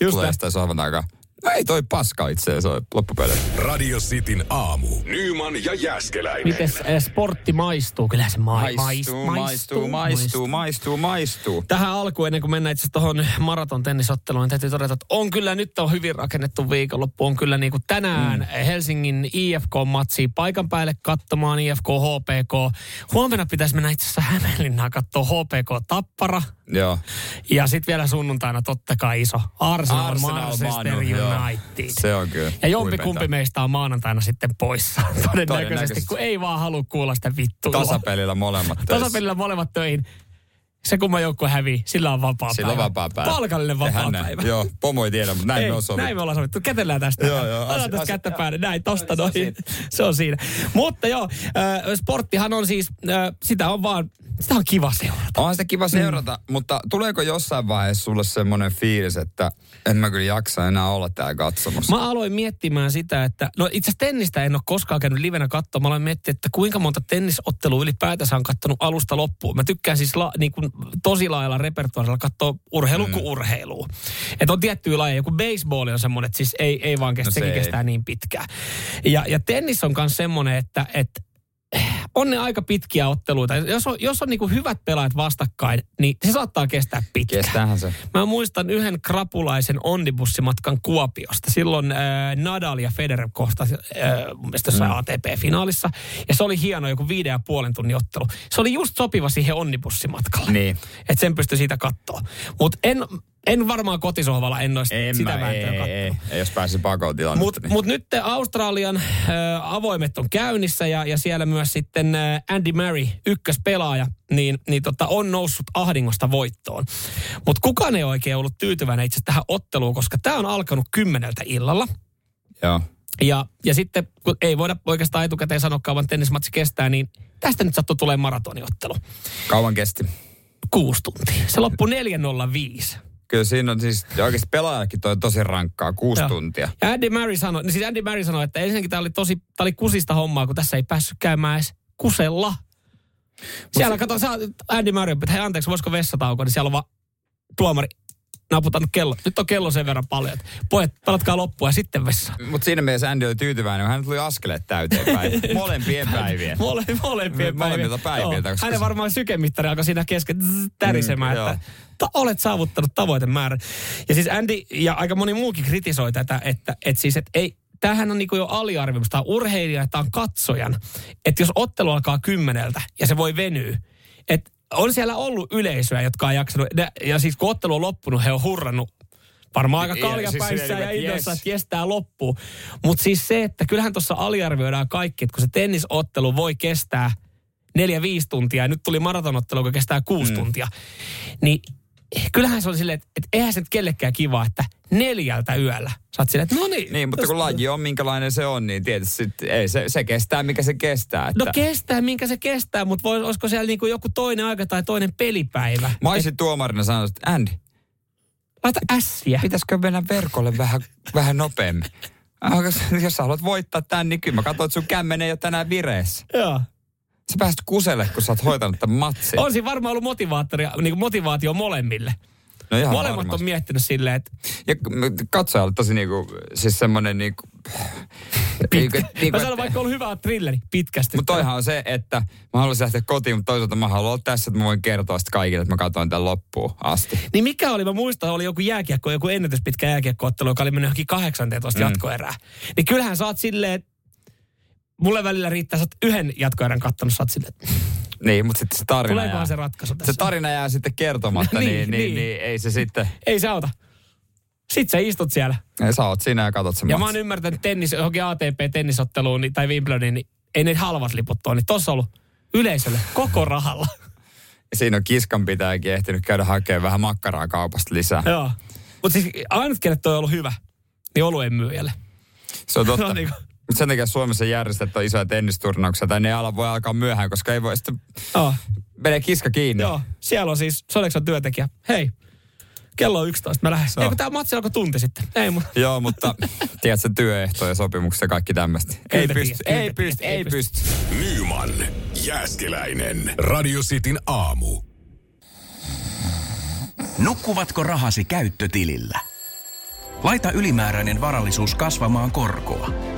Just tulee jostain sohvan takaa. No ei toi paska itse asiassa ole loppupeleissä. Radio Cityn aamu. Nyman ja Jäskeläinen. Mites eh, sportti maistuu? Kyllä se ma- Maistuu, maistuu, maistuu, maistuu, maistuu. Tähän alkuun, ennen kuin mennään itse tuohon maraton tennisotteluun, niin täytyy todeta, että on kyllä nyt on hyvin rakennettu viikonloppu. On kyllä niin kuin tänään mm. Helsingin IFK-matsia paikan päälle katsomaan IFK HPK. Huomenna pitäisi mennä itse asiassa Hämeenlinnaan katsoa HPK Tappara. Joo. Ja sitten vielä sunnuntaina totta kai iso Arsenal, Arsenal, Manchester United. Se on kyllä. Ja jompi huipeinta. kumpi meistä on maanantaina sitten poissa. <laughs> Todennäköisesti, Todennäköisesti. kun ei vaan halua kuulla sitä vittua. Tasapelillä molemmat töissä. Tasapelillä molemmat töihin. Se kumman joukkue hävii, sillä on vapaa Sillä on päivä. vapaa päivä. Palkallinen vapaa näin. päivä. Joo, pomo ei tiedä, mutta näin Ei, me on sovittu. näin me ollaan sovittu. Kätellään tästä. Joo, joo. Otetaan Asia- tästä asia- kättä päälle. Näin, tosta on noin. Se on siinä. Mutta joo, äh, sporttihan on siis, äh, sitä on vaan, sitä on kiva seurata. Onhan sitä kiva seurata, mm. mutta tuleeko jossain vaiheessa sulle semmoinen fiilis, että en mä kyllä jaksa enää olla täällä katsomassa? Mä aloin miettimään sitä, että no itse asiassa tennistä en ole koskaan käynyt livenä katsomaan. Mä aloin miettiä, että kuinka monta tennisottelua ylipäätänsä on kattonut alusta loppuun. Mä tykkään siis la, niin kuin tosi laajalla repertuaarilla katsoa urheilu mm. kuin urheilua. Että on tiettyjä lajeja. Joku baseball on semmoinen, että siis ei, ei vaan kestä, No no se sekin ei. kestää niin pitkään. Ja, ja tennis on myös semmoinen, että, että on ne aika pitkiä otteluita. Jos on, jos on niin hyvät pelaajat vastakkain, niin se saattaa kestää pitkään. Kestäähän se. Mä muistan yhden krapulaisen onnibussimatkan Kuopiosta. Silloin äh, Nadal ja Federer kohtasi äh, mun mielestä jossain Mm. ATP-finaalissa. Ja se oli hieno joku viiden ja puolen tunnin ottelu. Se oli just sopiva siihen onnibussimatkalle. Niin. Että sen pystyi siitä katsoa. Mutta en, en varmaan kotisohvalla en olisi En sitä mä, ei, ei, ei, jos pääsi pakoon tilannetta. Mutta niin. mut nyt Australian äh, avoimet on käynnissä ja, ja siellä myös sitten äh, Andy Murray, ykköspelaaja, niin, niin tota, on noussut ahdingosta voittoon. Mutta kukaan ei oikein ollut tyytyväinen itse tähän otteluun, koska tämä on alkanut kymmeneltä illalla. Joo. Ja, ja sitten, kun ei voida oikeastaan etukäteen sanoa kauan tennismatsi kestää, niin tästä nyt sattui tulee maratoniottelu. Kauan kesti. Kuusi tuntia. Se loppui 4.05. Kyllä siinä on siis oikeasti pelaajakin toi tosi rankkaa, kuusi Joo. tuntia. Ja Andy Murray sanoi, niin siis Andy Murray sanoi, että ensinnäkin tämä oli tosi, tämä oli kusista hommaa, kun tässä ei päässyt käymään edes kusella. Siellä, kato, sä, Andy Murray, että hei anteeksi, voisiko vessatauko, niin siellä on vaan tuomari naputtanut kello. Nyt on kello sen verran paljon, että pojat, pelatkaa loppua ja sitten vessa. Mutta siinä mielessä Andy oli tyytyväinen, hän tuli askeleet täyteen päin. <laughs> Molempien päivien. Mole, molempien Molemmilta päiviltä, Joo. koska Hänen varmaan sykemittari alkoi siinä kesken tärisemään, Mm, että ta, olet saavuttanut tavoitemäärän. Ja siis Andy ja aika moni muukin kritisoi tätä, että, että siis, että ei, tämähän on niin jo aliarvioimus. Tämä on urheilija, tämä on katsojan. Että jos ottelu alkaa kymmeneltä ja se voi venyä, että on siellä ollut yleisöä, jotka on jaksanut, ne- ja siis kun ottelu on loppunut, he on hurrannut varmaan aika Ja siis kaljapäissä silleen, ja että innossa, jes. että kestää loppuun. Mutta siis se, että kyllähän tuossa aliarvioidaan kaikki, että kun se tennisottelu voi kestää neljä, viisi tuntia, ja nyt tuli maratonottelu, joka kestää kuusi mm. tuntia, niin kyllähän se oli silleen, että, että eihän se nyt kellekään kiva, että neljältä yöllä sä oot silleen, että no niin. Niin, mutta kun laji on minkälainen se on, niin tietysti sit, ei, se, se kestää, mikä se kestää. Että No kestää, minkä se kestää, mutta vois, olisiko siellä niinku joku toinen aika tai toinen pelipäivä? Mä olisin tuomarina sanonut, että Andy, Laita ässiä. pitäisikö mennä verkolle vähän, vähän nopeammin? Jos, sä haluat voittaa tämän, niin kyllä mä katson, että sun kämmen ei ole tänään vireessä. Joo. Sä pääst kuselle, kun sä oot hoitanut tämän matsin. On siinä varmaan ollut motivaattori, niin kuin motivaatio molemmille. No ihan Molemmat varmasti. on miettinyt silleen, että Ja katsoja oli tosi niinku, siis semmonen niinku... pitkä. niinku, niinku, Mä sanon vaikka ollut hyvä thrilleri pitkästi. mutta toihan on se, että mä haluaisin lähteä kotiin, mutta toisaalta mä haluan olla tässä, että mä voin kertoa sitten kaikille, että mä katsoin tämän loppuun asti. Niin mikä oli, mä muistan, oli joku jääkiekko, joku ennätyspitkä jääkiekkoottelu, joka oli mennyt johonkin 18 mm. jatkoerää. Niin kyllähän sä oot silleen, mulle välillä riittää, sä oot yhden jatkoerän kattonut, sä oot silleen, Niin, mutta sitten se tarina jää. se ratkaisu tässä. se tarina jää sitten kertomatta, Niin, <laughs> niin, niin, niin. niin, niin, ei se sitten... Ei se auta. Sitten sä istut siellä. Ei, sä oot siinä ja katot sen Ja mä oon ymmärtänyt, että tennis, johonkin ATP-tennisotteluun niin- tai Wimbledoniin, niin ei ne halvat liput ole. Niin tossa on ollut yleisölle koko rahalla. Siinä on kiskan pitääkin ehtinyt käydä hakemaan vähän makkaraa kaupasta lisää. Joo. Mutta siis ainut, kelle toi on ollut hyvä, niin oluen myyjälle. Se on <laughs> totta. No niin kuin- Mutta sen takia Suomessa järjestetään isoja tennisturnauksia, tai ne ala voi alkaa myöhään, koska ei voi sitten... Joo. Menee kiska kiinni. Joo, siellä on siis Sodexon työntekijä. Hei, kello on 11, mä lähden. Eikö tämä matsi alkoi tunti sitten? Ei mun. Joo, mutta <laughs> tiedätkö, työehtoja, sopimukset ja kaikki tämmöistä. Ei pysty, tiedät, ei pysty, tiedät, ei ei pysty. Nyman, Jääskeläinen. Radio Cityn aamu. Nukkuvatko rahasi käyttötilillä? Laita ylimääräinen varallisuus kasvamaan korkoa.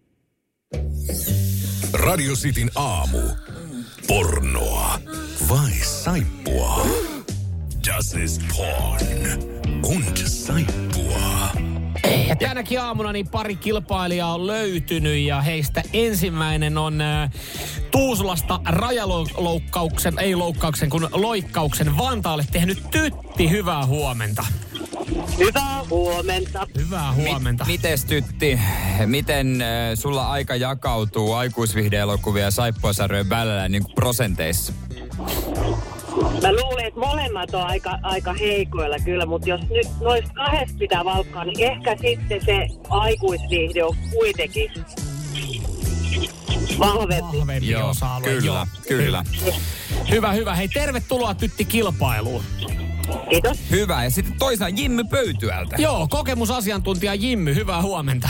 Radio Cityn aamu. Pornoa vai saippua? Das ist porn. Und saippua. Ja tänäkin aamuna niin pari kilpailijaa on löytynyt ja heistä ensimmäinen on äh, Tuusulasta rajaloukkauksen, ei loukkauksen, kun loikkauksen Vantaalle tehnyt Tytti. Hyvää huomenta. Hyvää huomenta. Hyvää huomenta. Mites tytti, miten äh, sulla aika jakautuu aikuisvihdeelokuvia ja saippuasarjojen välillä niin kuin prosenteissa? Mä luulen, että molemmat on aika, aika heikoilla kyllä, mutta jos nyt noista kahdesta pitää valkkaa, niin ehkä sitten se aikuisviihde on kuitenkin vahvempi. Vahvempi Joo, osa-alue. kyllä, Joo. kyllä. Hyvä, hyvä. Hei, tervetuloa Tytti kilpailuun. Kiitos. Hyvä. Ja sitten toisaan Jimmy Pöytyältä. Joo, kokemusasiantuntija Jimmy, hyvää huomenta.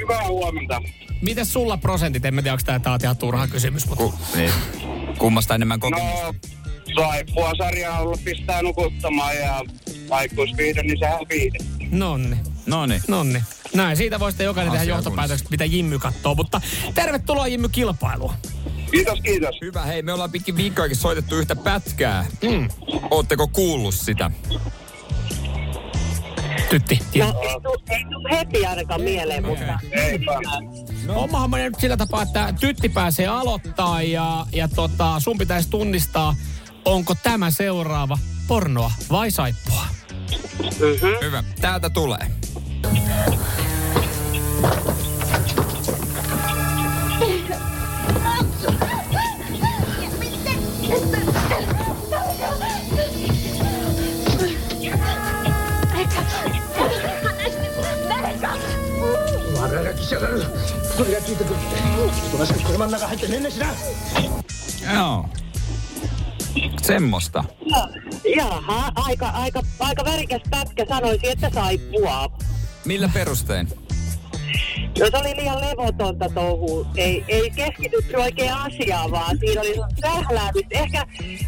Hyvää huomenta. Miten sulla prosentit? En mä tiedä, onko tämä taas ihan turha kysymys, mutta... Ku, niin. Kummasta enemmän kokemusta? No, saippua sarjalla pistää nukuttamaan ja aikuisviihde, niin sehän on viihde. Nonni. No niin. Nonni. Näin, siitä voi sitten jokainen tehdä johtopäätökset, mitä Jimmy katsoo. Mutta tervetuloa Jimmy kilpailuun. Kiitos, kiitos. Hyvä, hei, me ollaan pitkin viikkoakin soitettu yhtä pätkää. Mm. Ootteko kuullut sitä? Tytti. No, ei tuu, ei tuu heti ainakaan mieleen, mutta... Eipä. No. Oma homma nyt sillä tapaa, että tytti pääsee aloittaa ja, ja tota, sun pitäisi tunnistaa, onko tämä seuraava pornoa vai saippua. Hyvä, täältä tulee. Joo. Semmosta. Jaha, aika, aika, aika värikäs pätkä sanoisin, että saippua. Millä perustein? No se oli liian levotonta touhua. Ei, ei keskitytty oikein asiaan, vaan siinä oli sähläämistä. Ehkä,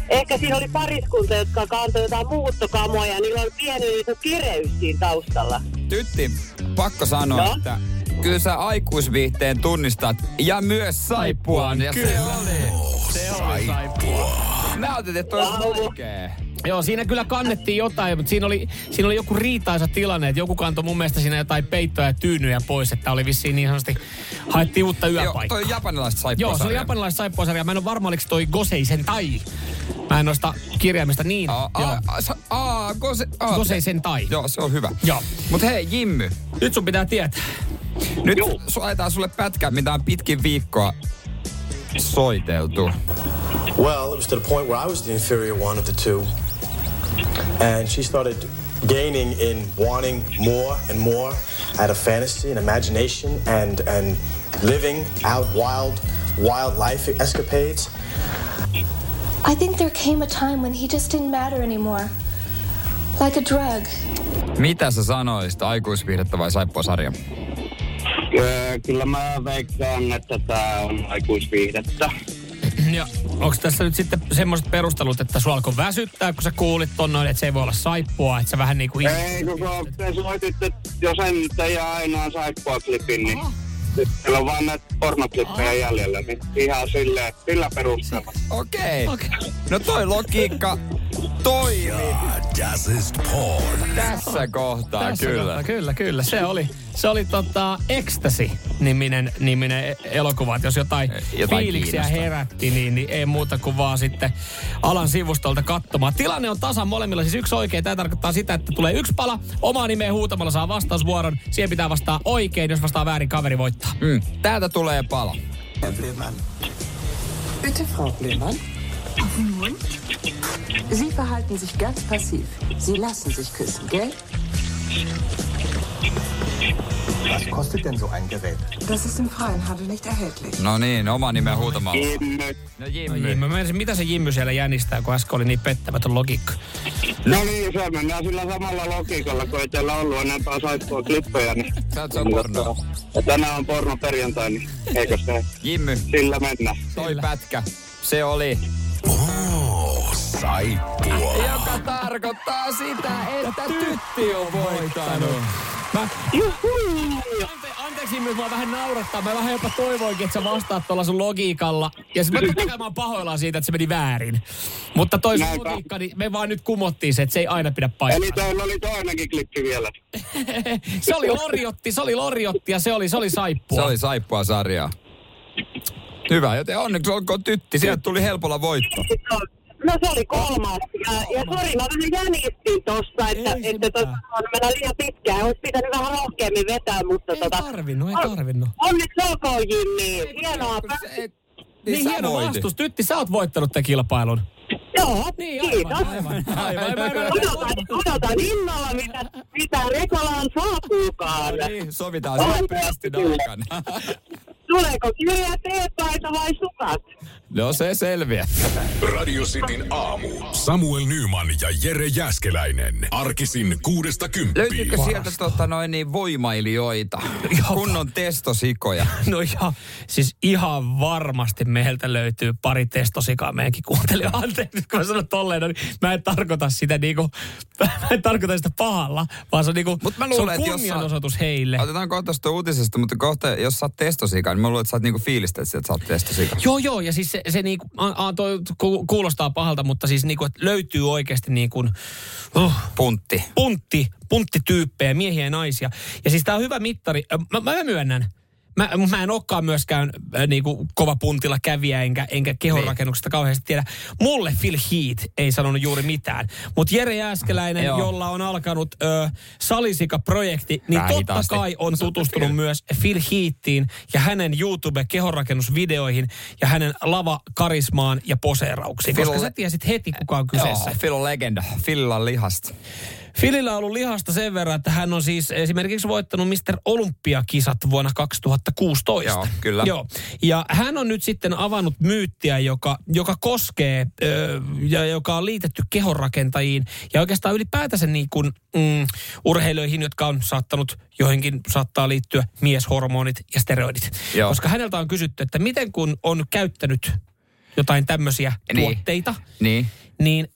ehkä siinä oli pariskunta, jotka kantoi jotain muuttokamoja ja niillä oli pieni niinku kireys siinä taustalla. Tytti, pakko sanoa, No? että kyllä sä aikuisviihteen tunnistat ja myös saippuaan. Ja se Kyllä. oli. Se oli saippua. Mä ajattelin, että olisi vaikea. Joo, siinä kyllä kannettiin jotain, mutta siinä oli, siinä oli joku riitaisa tilanne, että joku kantoi mun mielestä siinä jotain peittoja ja tyynyjä pois, että oli vissiin niin sanotusti, haettiin uutta Joo, yöpaikkaa. toi on japanilaista saippua Joo, se oli japanilainen saippuasarja. Mä en ole varma, oliko toi Goseisen tai. Mä en noista kirjaimista niin. Aa, Joo. aa, Goseisen tai. Joo, se on hyvä. Joo. Mut hei, Jimmy, Nyt sun pitää tietää. nyt su- ajetaan sulle pätkä, mitä on pitkin viikkoa soiteltu. Well, it was to the point where I was the inferior one of the two. And she started gaining in wanting more and more. out of fantasy, and imagination, and, and living out wild, wild life escapades. I think there came a time when he just didn't matter anymore. Like a drug. Mitä sä sanoisit, aikuisviihdettä vai saippuasarja? Kyllä mä veikkaan, että tää on aikuisviihdettä. Ja onko tässä nyt sitten semmoiset perustelut, että sua alkoi väsyttää, kun sä kuulit ton noin, että se ei voi olla saippua, että sä vähän niin kuin... Ei, koko te soititte jo sen teidän ainoan saippua klipin, niin nyt meillä on vaan näitä pornoklippejä jäljellä, niin ihan sille, sillä perusteella. Okei. Okei. No toi logiikka toimi Das ist porn. tässä kohtaa Tässä kyllä. kohtaa, kyllä, kyllä. Se oli, se oli tota Ecstasy-niminen niminen elokuva. Että jos jotain, Jotain fiiliksiä kiinnostaa. herätti, niin, niin, ei muuta kuin vaan sitten alan sivustolta katsomaan. Tilanne on tasan molemmilla, siis yksi oikein. Tämä tarkoittaa sitä, että tulee yksi pala, omaa nimeä huutamalla saa vastausvuoron. Siihen pitää vastaa oikein, jos vastaa väärin, kaveri voittaa. Mm, täältä tulee pala. Bitte, Frau Blömann. Sie verhalten sich ganz passiv. Sie lassen sich küssen, gell? Was kostet denn so ein Gerät? Das ist im freien Handel nicht erhältlich. No niin, oma nimeä huutamalla. Jimmy. No No, Jimmy. Jimmy, mä menisin, mitä se Jimmy siellä jänistää, kun äsken oli niin pettämätön logiikka. No niin, se mennään sillä samalla logiikalla, kun ei teillä ollut enempää saippua klippejä, niin... Sä oot se on porno. Ja tänään on porno perjantai, niin eikö se Jimmy, sillä mennä? toi pätkä, se oli. Oh, saippua. Joka tarkoittaa sitä, että tytti on voittanut. Mä, Ante, anteeksi Jimmy, mua vähän naurattaa. Mä vähän jopa toivoinkin, että sä vastaat tuolla sun logiikalla. Ja sit mä <coughs> mä oon pahoillaan siitä, että se meni väärin. Mutta toi sun Näinpä. logiikka, niin me vaan nyt kumottiin se, että se ei aina pidä Eli paikkaa. teillä oli toinenkin klippi vielä. <laughs> se oli loriotti, se oli loriotti ja se oli, se oli saippua. Se oli saippua sarjaa. Hyvä, joten onneksi olkoon tytti. Sieltä tuli helpolla voitto. No se oli kolmas. Ja, ja sori, mä vähän jänistin tossa, että, Ei se että tota, mitään. on mennä liian pitkään. Olisi pitänyt vähän rohkeammin vetää, mutta Ei tota... tarvinnut, ei tarvinnut. Onneksi olkoon, Jimmy. Hienoa. pä- Niin hieno vastus. Tytti, sä oot voittanut tämän kilpailun. Joo, Niin, kiitos. aivan, aivan. aivan, aivan, aivan. Odotan, odotan innolla, mitä, mitä Rekolaan saapuukaan. Niin, sovitaan pestin aikana. <laughs> Tuleeko kirja teepaita vai sukat? No se selviää. Radio Cityn aamu. Samuel Nyman ja Jere Jäskeläinen. Arkisin kuudesta Löytyykö kymppiin. sieltä tota noin niin voimailijoita? Kunnon testosikoja. No ja siis ihan varmasti meiltä löytyy pari testosikaa meidänkin kuuntelija. Anteeksi, kun mä sanon tolleen, no, niin mä en tarkoita sitä niinku, <laughs> mä en tarkoita sitä pahalla, vaan se on niinku, Mut mä se on luulen, jos sä- kunnianosoitus heille. Otetaan kohta tuosta uutisesta, mutta kohta, jos sä oot testosika, niin mä luulen, että sä oot niinku fiilistä, että sä oot testosika. Joo, joo, ja siis se, se niinku, a, a, toi ku- kuulostaa pahalta, mutta siis niinku, että löytyy oikeasti niinku, uh, Puntti. puntti, punttityyppejä, miehiä ja naisia. Ja siis tää on hyvä mittari. Mä, mä myönnän, Mä, mä en olekaan myöskään äh, niinku, kova puntilla kävijä, enkä, enkä kehonrakennuksesta kauheasti tiedä. Mulle Phil Heath ei sanonut juuri mitään. Mutta Jere Jääskeläinen, Joo. jolla on alkanut ö, Salisika-projekti, niin Vähän totta hitaasti. kai on tutustunut myös Phil Heathiin ja hänen YouTube-kehonrakennusvideoihin ja hänen lava-karismaan ja poseerauksiin. Phil- Koska sä tiesit heti, kuka on kyseessä. Joo, Phil on legenda. Phil on lihasta. Filillä on ollut lihasta sen verran, että hän on siis esimerkiksi voittanut Mr. Olympiakisat vuonna 2016. Joo, kyllä. Joo. Ja hän on nyt sitten avannut myyttiä, joka, joka koskee ö, ja joka on liitetty kehonrakentajiin ja oikeastaan ylipäätänsä niin kuin, mm, urheilijoihin, jotka on saattanut, joihinkin saattaa liittyä mieshormonit ja steroidit. Joo. Koska häneltä on kysytty, että miten kun on käyttänyt jotain tämmöisiä Niin. tuotteita, Niin. niin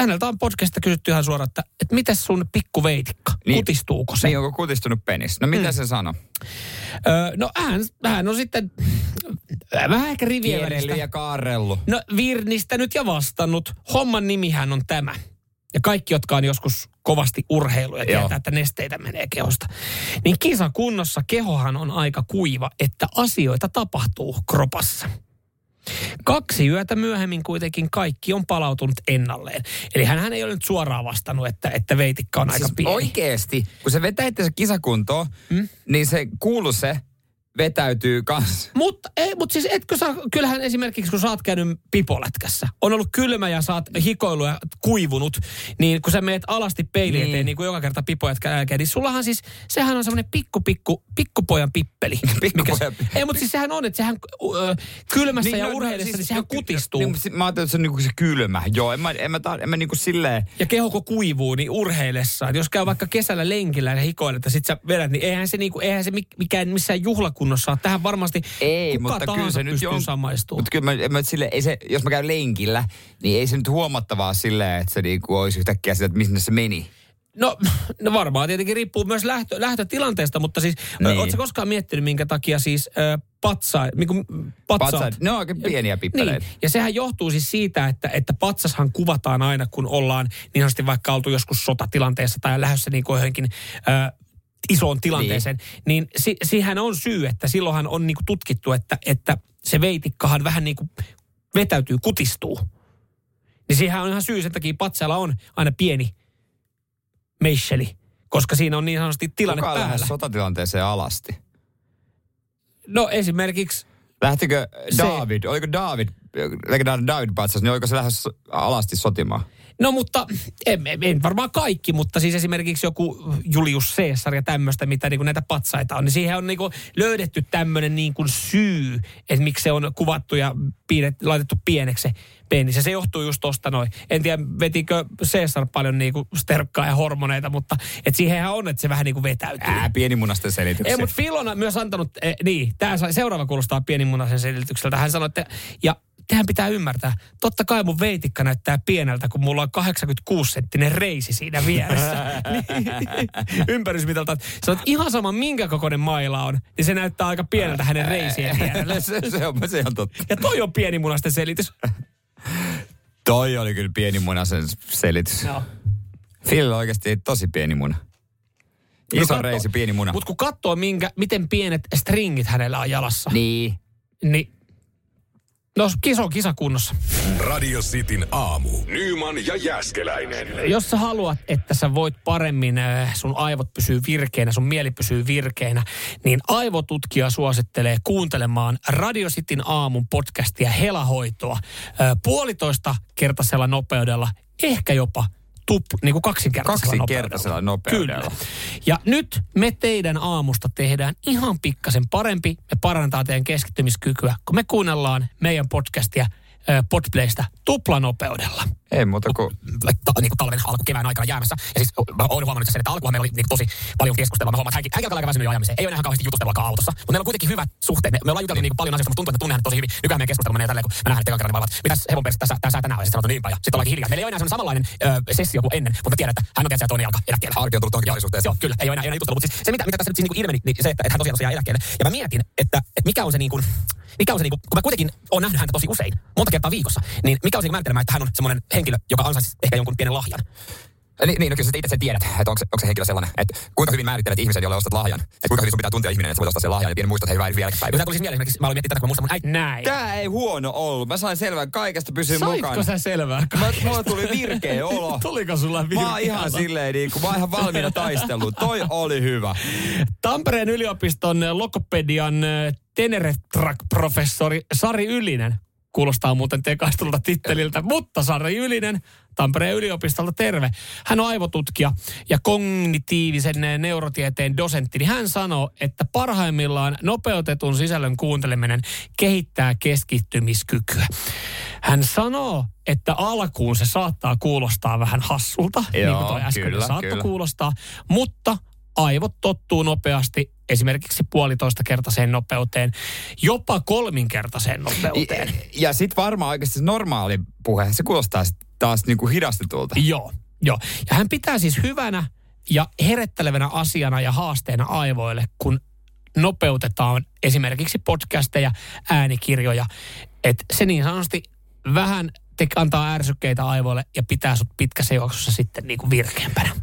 häneltä on podcastista kysytty ihan suoraan, että, että miten sun pikkuveitikka, Niin. kutistuuko se? Niin, onko kutistunut penis? No mitä Mm. se sanoi? Öö, no hän, hän on sitten vähän ehkä rivien Kierrellyt ja kaarrellut. No virnistänyt ja vastannut. Homman nimihän on tämä. Ja kaikki, jotka on joskus kovasti urheilu ja Joo. tietää, että nesteitä menee kehosta. Niin kisakunnossa kehohan on aika kuiva, että asioita tapahtuu kropassa. Kaksi yötä myöhemmin kuitenkin kaikki on palautunut ennalleen. Eli hän ei ole nyt suoraan vastannut, että, että veitikka on aika Siis pieni. oikeesti, kun se vetää itse kisakuntoon, mm? niin se kuulu se vetäytyy kans. Mutta, ei, mutta siis etkö saa, kyllähän esimerkiksi kun sä oot käynyt pipolätkässä, on ollut kylmä ja sä oot hikoillut ja kuivunut, niin kun sä meet alasti peiliin Niin. niin. eteen, niin kuin joka kerta pipolätkän jälkeen, niin sullahan siis, sehän on semmoinen pikku, pikku, pikkupojan pippeli. Pikkupojan <laughs> Mikä se- Ei, mutta siis sehän on, että sehän ö, kylmässä niin, ja urheilessa, niin sehän kutistuu. Niin, mä ajattelin, että se on niinku se kylmä. Joo, en mä, en mä, ta, en mä niinku silleen... ja keho kun kuivuu, niin urheillessa. Et jos käy vaikka kesällä lenkillä ja hikoilet ja sit sä vedät, niin eihän se, niinku, eihän se mik- mikään missään juhlakunnossa ole. Tähän varmasti Ei, kuka mutta kyllä se nyt on... samaistumaan. Mutta kyllä mä, mä sille, ei se, jos mä käyn lenkillä, niin ei se nyt huomattavaa silleen, että se niinku olisi yhtäkkiä sitä, että minne se meni. No, no varmaan tietenkin riippuu myös lähtö, lähtötilanteesta, mutta siis niin. Niin. ootko koskaan miettinyt, minkä takia siis ö, patsa, niinku, patsaat, Patsaat, ne on aika pieniä pippeleitä. Niin. Ja sehän johtuu siis siitä, että, että patsashan kuvataan aina, kun ollaan niin sanotusti vaikka oltu joskus sotatilanteessa tai lähdössä niin kuin johonkin ö, isoon tilanteeseen. Niin, niin si, siihen on syy, että silloinhan on niin kuin tutkittu, että, että se veitikkahan vähän niin kuin vetäytyy, kutistuu. Niin siihen on ihan syy, sen takia patsalla on aina pieni meisseli, koska siinä on niin sanotusti tilanne Kuka päällä. sotatilanteeseen alasti? No esimerkiksi Lähtikö Se- David, oliko David, legendaarinen David patsas, niin oliko se lähes alasti sotimaan? No mutta, en, en- varmaan kaikki, mutta siis esimerkiksi joku Julius Caesar ja tämmöistä, mitä niin kuin näitä patsaita on, niin siihen on niin kuin löydetty tämmöinen niin kuin syy, että miksi se on kuvattu ja piirret, laitettu pieneksi. Ja se johtuu just tosta noin. En tiedä, vetikö Caesar paljon niin kuin sterkkaa ja hormoneita, mutta et siihenhän on, että se vähän niin kuin vetäytyy. Ää, pienimunasten selityksiä. Ei, mutta Phil on myös antanut, eh, niin, tämä seuraava kuulostaa pienimunaisen selitykseltä. Hän sanoi, että, ja tehän pitää ymmärtää, totta kai mun veitikka näyttää pieneltä, kun mulla on 86-senttinen reisi siinä vieressä. <laughs> niin, ympärysmitalta. Sanoit, ihan sama minkä kokoinen maila on, niin se näyttää aika pieneltä hänen reisien vierellä. <laughs> se, se, on, se on totta. Ja toi on pienimunaisten selitys. Toi oli kyllä pienimunasen selitys. Joo. Phil on oikeasti tosi pieni muna. Iso No reisi, pieni muna. Mutta kun katsoo, minkä, miten pienet stringit hänellä on jalassa, Niin. niin no kiso kisakunnossa. Radio Cityn aamu. Nyman ja Jäskeläinen. Jos sä haluat, että sä voit paremmin, äh, sun aivot pysyy virkeänä, sun mieli pysyy virkeänä, niin aivotutkija suosittelee kuuntelemaan Radio Cityn aamun podcastia Helahoitoa äh, puolitoista kertaisella nopeudella, ehkä jopa tup, niin kuin kaksinkertaisella, Kaksinkertaisella nopeudella. Kyllä. Ja nyt me teidän aamusta tehdään ihan pikkasen parempi. Me parantaa teidän keskittymiskykyä, kun me kuunnellaan meidän podcastia äh, Podplaysta tuplanopeudella Ei muuta kuin... ta, niin kuin talven alku kevään aikana jäämässä. Ja siis mä oon huomannut sen, että alkuhan meillä oli niin tosi paljon keskustelua. Mä huomaan, että hänkin, hänkin alkaa aika väsynyt ajamiseen. Ei ole ihan kauheasti jutusteluakaan autossa. Mutta meillä on kuitenkin hyvät suhteet. Me, me ollaan juteltu niin paljon asioista, mutta tuntuu, että tunnen hänet tosi hyvin. Nykyään meidän keskustelu menee tälleen, kun mä näen hänet ekan kerran, niin alan, mitäs hevon perästä tässä, tässä tänään sitten sanotaan niinpä. Ja sitten ollaankin hiljaa. Meillä ei ole enää samanlainen ö, sessio kuin ennen, mutta tiedän, että hän on tietysti toinen jalka eläkkeelle. Arki on tullut tuohon parisuhteeseen. Joo, kyllä. Ei ole enää, enää jutustelu. Mutta siis se, mitä, mitä tässä nyt siis niin ilmeni, niin se, että, että hän tosiaan tosiaan eläkkeelle. Ja mä mietin, että, että mikä on se niin kuin, mikä on se, niin kuin, kun mä kuitenkin olen nähnyt häntä tosi usein, monta kertaa viikossa, niin mikä on se niin määrittelemä, että hän on semmoinen henkilö, joka ansaisi ehkä jonkun pienen lahjan? Niin, niin no kyllä sä itse sen tiedät, että onko, se- onko se henkilö sellainen, että kuinka hyvin määrittelet ihmisen, jolle ostat lahjan. Että kuinka hyvin sun pitää tuntea ihminen, että sä voit ostaa sen lahjan ja pieni muistot hei vielä päivä. tämä tuli siis mieleen esimerkiksi, mä olin miettinyt tätä, kun mä muistan mun äiti. Näin. Tää ei huono ollut. Mä sain selvän kaikesta pysyä Saitko mukana. sä selvää? Mä, mulla tuli virkeä olo. <laughs> Tuliko sulla virkeä Mä oon ihan olo? silleen niin kuin, mä oon ihan valmiina taisteluun. Toi oli hyvä. Tampereen yliopiston lokopedian eh, Tenere-professori Sari Ylinen kuulostaa muuten tekaistulta titteliltä, mutta Sari Ylinen Tampereen yliopistolta terve. Hän on aivotutkija ja kognitiivisen neurotieteen dosentti. Niin hän sanoo, että parhaimmillaan nopeutetun sisällön kuunteleminen kehittää keskittymiskykyä. Hän sanoo, että alkuun se saattaa kuulostaa vähän hassulta, niin Joo, kuin toi äsken kyllä, saattoi kyllä. kuulostaa, mutta aivot tottuu nopeasti esimerkiksi puolitoista kertaiseen nopeuteen, jopa kolminkertaiseen nopeuteen. Ja sit varmaan oikeasti se normaali puhe, se kuulostaa taas niinku hidastetulta. Joo, joo. Ja hän pitää siis hyvänä ja herättelevänä asiana ja haasteena aivoille, kun nopeutetaan esimerkiksi podcasteja, äänikirjoja. Että se niin sanotusti vähän te antaa ärsykkeitä aivoille ja pitää sut pitkässä juoksussa sitten niin kuin virkeämpänä.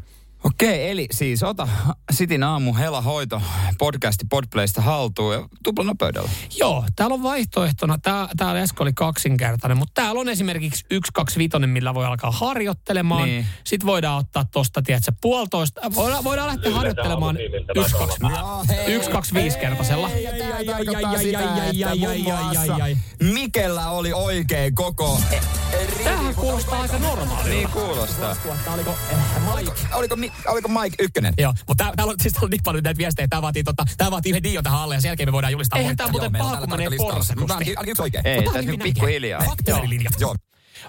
Okei, eli siis ota Sitin aamu hela hoito podcasti Podplaysta haltuun ja tupla nopeudella. Joo, täällä on vaihtoehtona, tää, täällä Esko oli kaksinkertainen, mutta täällä on esimerkiksi 125, millä voi alkaa harjoittelemaan. Niin. Sitten voidaan ottaa tosta, tiedätkö, puolitoista, äh, voidaan, voidaan lähteä harjoittelemaan 125 kertaisella. Mikellä oli oikein koko... Tämähän kuulostaa aika normaalilta. Niin kuulostaa. Oliko, äh, Mike? Oliko, oliko Mike ykkönen? Joo, mutta tää, täällä on, siis täällä on niin paljon näitä viestejä, tää vaatii, tota, tää vaatii yhden dion tähän alle ja sen jälkeen me voidaan julistaa. Eihän tää muuten paha, kun menee porsakusti. Ainakin yksi oikein. Ei, tässä pikkuhiljaa. Bakteerilinjat. Joo.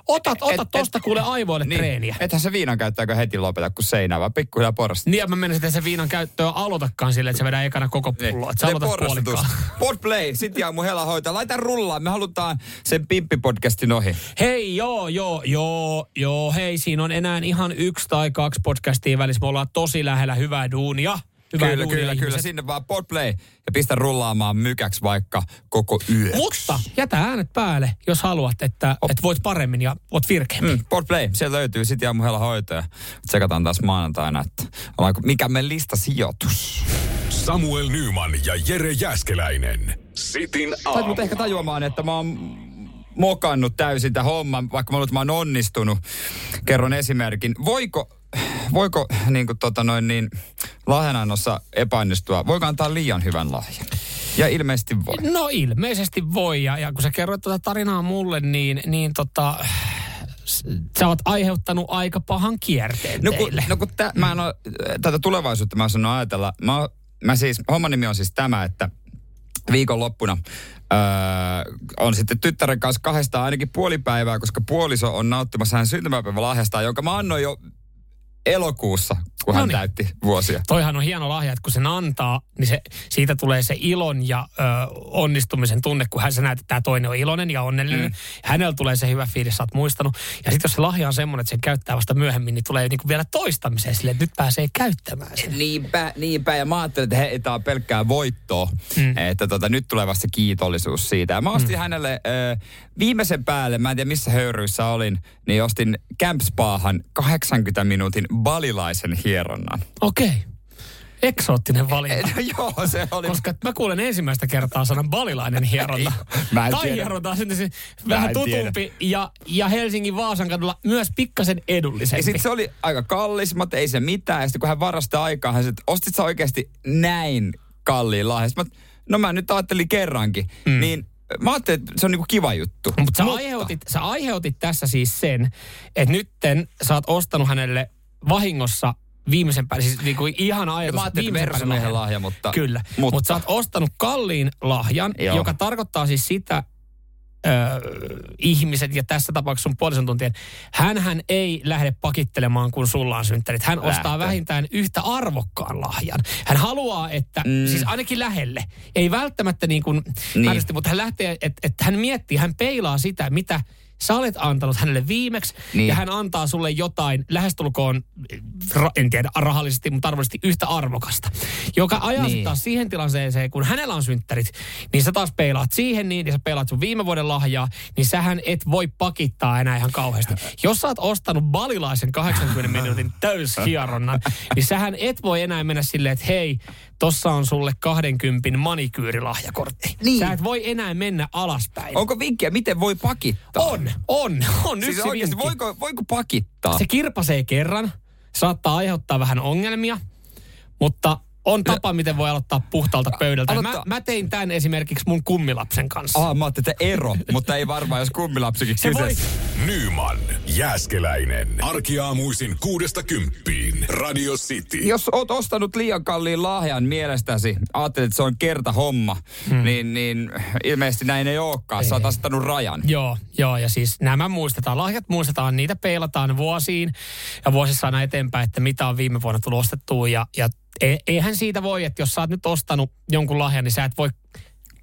Otat, otat tosta kuule aivoille treeniä. Niin. Ethän se viinan käyttääkö heti lopeta kuin seinää, vaan pikkuhiljaa porrasta. Niin, ja mä menisin, että se viinan käyttöä aloitakaan silleen, että se vedää ekana koko pulloa. Että sä aloitat puolikkaan. <laughs> Sit ja mun hela hoitaa. Laita rullaan, me halutaan sen Pimppi-podcastin ohi. Hei, joo, joo, joo, joo, hei, siinä on enää ihan yksi tai kaksi podcastia välissä. Me ollaan tosi lähellä hyvää duunia. Hyvää kyllä, kyllä, kyllä. ihmiset. Sinne vaan Podplay ja pistä rullaamaan mykäksi vaikka koko yö. Mutta jätä äänet päälle, jos haluat, että, että voit paremmin ja voit virkeämmin. Mm, Podplay, sieltä löytyy sit ja mun hela hoitoja. Tsekataan taas maanantaina, että mikä meidän listasijoitus. Samuel Nyman ja Jere Jäskeläinen. Sitin Sait mut aamu. ehkä tajuamaan, että mä oon mokannut täysin tämän homman, vaikka mä luulen, että mä oon onnistunut. Kerron esimerkin. Voiko, voiko niin kuin tota noin niin, lahjanannossa epäonnistua? Voiko antaa liian hyvän lahjan? Ja ilmeisesti voi. No ilmeisesti voi, ja, ja kun sä kerroit tuota tarinaa mulle, niin, niin tota, sä oot aiheuttanut aika pahan kierteen No kun, teille. no kun tä, mä en oo, tätä tulevaisuutta mä sanon ajatella. Mä, oon- mä siis, homman nimi on siis tämä, että viikonloppuna öö, on sitten tyttären kanssa kahdestaan ainakin puoli päivää, koska puoliso on nauttimassa hänen syntymäpäivälahjastaan, jonka mä annoin jo elokuussa, kun hän Noniin. täytti vuosia. Toihan on hieno lahja, että kun sen antaa, niin se, siitä tulee se ilon ja ö, onnistumisen tunne, kun hän sä näet, että tämä toinen on iloinen ja onnellinen. Mm. Hänellä tulee se hyvä fiilis, sä oot muistanut. Ja sitten jos se lahja on semmoinen, että sen käyttää vasta myöhemmin, niin tulee niinku vielä toistamiseen silleen, että nyt pääsee käyttämään sen. Niinpä, niinpä. Ja mä ajattelin, että hei, tämä on pelkkää voittoa. Mm. Että tota, nyt tulee vasta kiitollisuus siitä. Ja mä ostin mm. hänelle ö, viimeisen päälle, mä en tiedä missä höyryissä olin, niin ostin Camp Spahan 80 minuutin balilaisen hieronnan. Okei. Eksoottinen valinta. No joo, se oli. Koska mä kuulen ensimmäistä kertaa sanan balilainen hieronta. <laughs> Mä en tai tiedä. hieronta on sitten se vähän tutumpi ja, ja Helsingin Vaasan kadulla myös pikkasen edullisempi. Ja sitten se oli aika kallis, mutta ei se mitään. Ja sitten kun hän varasti aikaa, hän sanoi, että ostit sä oikeasti näin kalliin lahjan? Sitten Mä, no mä nyt ajattelin kerrankin. Mm. Niin mä ajattelin, että se on niinku kiva juttu. Mutta sä, aiheutit, sä aiheutit tässä siis sen, että nytten sä oot ostanut hänelle vahingossa viimeisen päälle, siis niinku ihan ajatus. mä ajattelin, että lahja, mutta... Kyllä, mutta Mut sä oot ostanut kalliin lahjan, Joo. joka tarkoittaa siis sitä, ö, ihmiset ja tässä tapauksessa sun puolison tuntien, hänhän ei lähde pakittelemaan, kun sulla on synttärit. Hän ostaa Lähtee. vähintään yhtä arvokkaan lahjan. Hän haluaa, että, mm. siis ainakin lähelle, ei välttämättä niin kuin, Niin. mutta hän lähtee, että, että hän miettii, hän peilaa sitä, mitä sä olet antanut hänelle viimeksi, Niin. ja hän antaa sulle jotain, lähestulkoon, en tiedä rahallisesti, mutta arvollisesti yhtä arvokasta, joka ajaa niin. taas siihen tilanteeseen, kun hänellä on synttärit, niin sä taas peilaat siihen niin, ja sä peilaat sun viime vuoden lahjaa, niin sähän et voi pakittaa enää ihan kauheasti. Jos sä oot ostanut balilaisen 80 minuutin <laughs> täyshieronnan, niin sähän et voi enää mennä silleen, että hei, tossa on sulle 20 manikyyrilahjakortti. Niin. Sä et voi enää mennä alaspäin. Onko vinkkiä, miten voi pakittaa? On, on, on Siis yksi oikeasti, vinkki. voiko, voiko pakittaa? Se kirpasee kerran, saattaa aiheuttaa vähän ongelmia, mutta on tapa, miten voi aloittaa puhtaalta pöydältä. Mä, Aloittaa- mä tein tämän esimerkiksi mun kummilapsen kanssa. Ah, mä ajattelin, että ero, <laughs> mutta ei varmaan, jos kummilapsikin Se voi, kyseessä. Nyman, Jääskeläinen. Arkiaamuisin kuudesta kymppiin. Radio City. Jos oot ostanut liian kalliin lahjan mielestäsi, ajattelet, että se on kerta homma, hmm. niin, niin ilmeisesti näin ei olekaan. Sä oot asettanut rajan. Joo, joo, ja siis nämä muistetaan, lahjat muistetaan, niitä peilataan vuosiin ja vuosissa aina eteenpäin, että mitä on viime vuonna tullut ostettua. Ja, ja e- eihän siitä voi, että jos sä oot nyt ostanut jonkun lahjan, niin sä et voi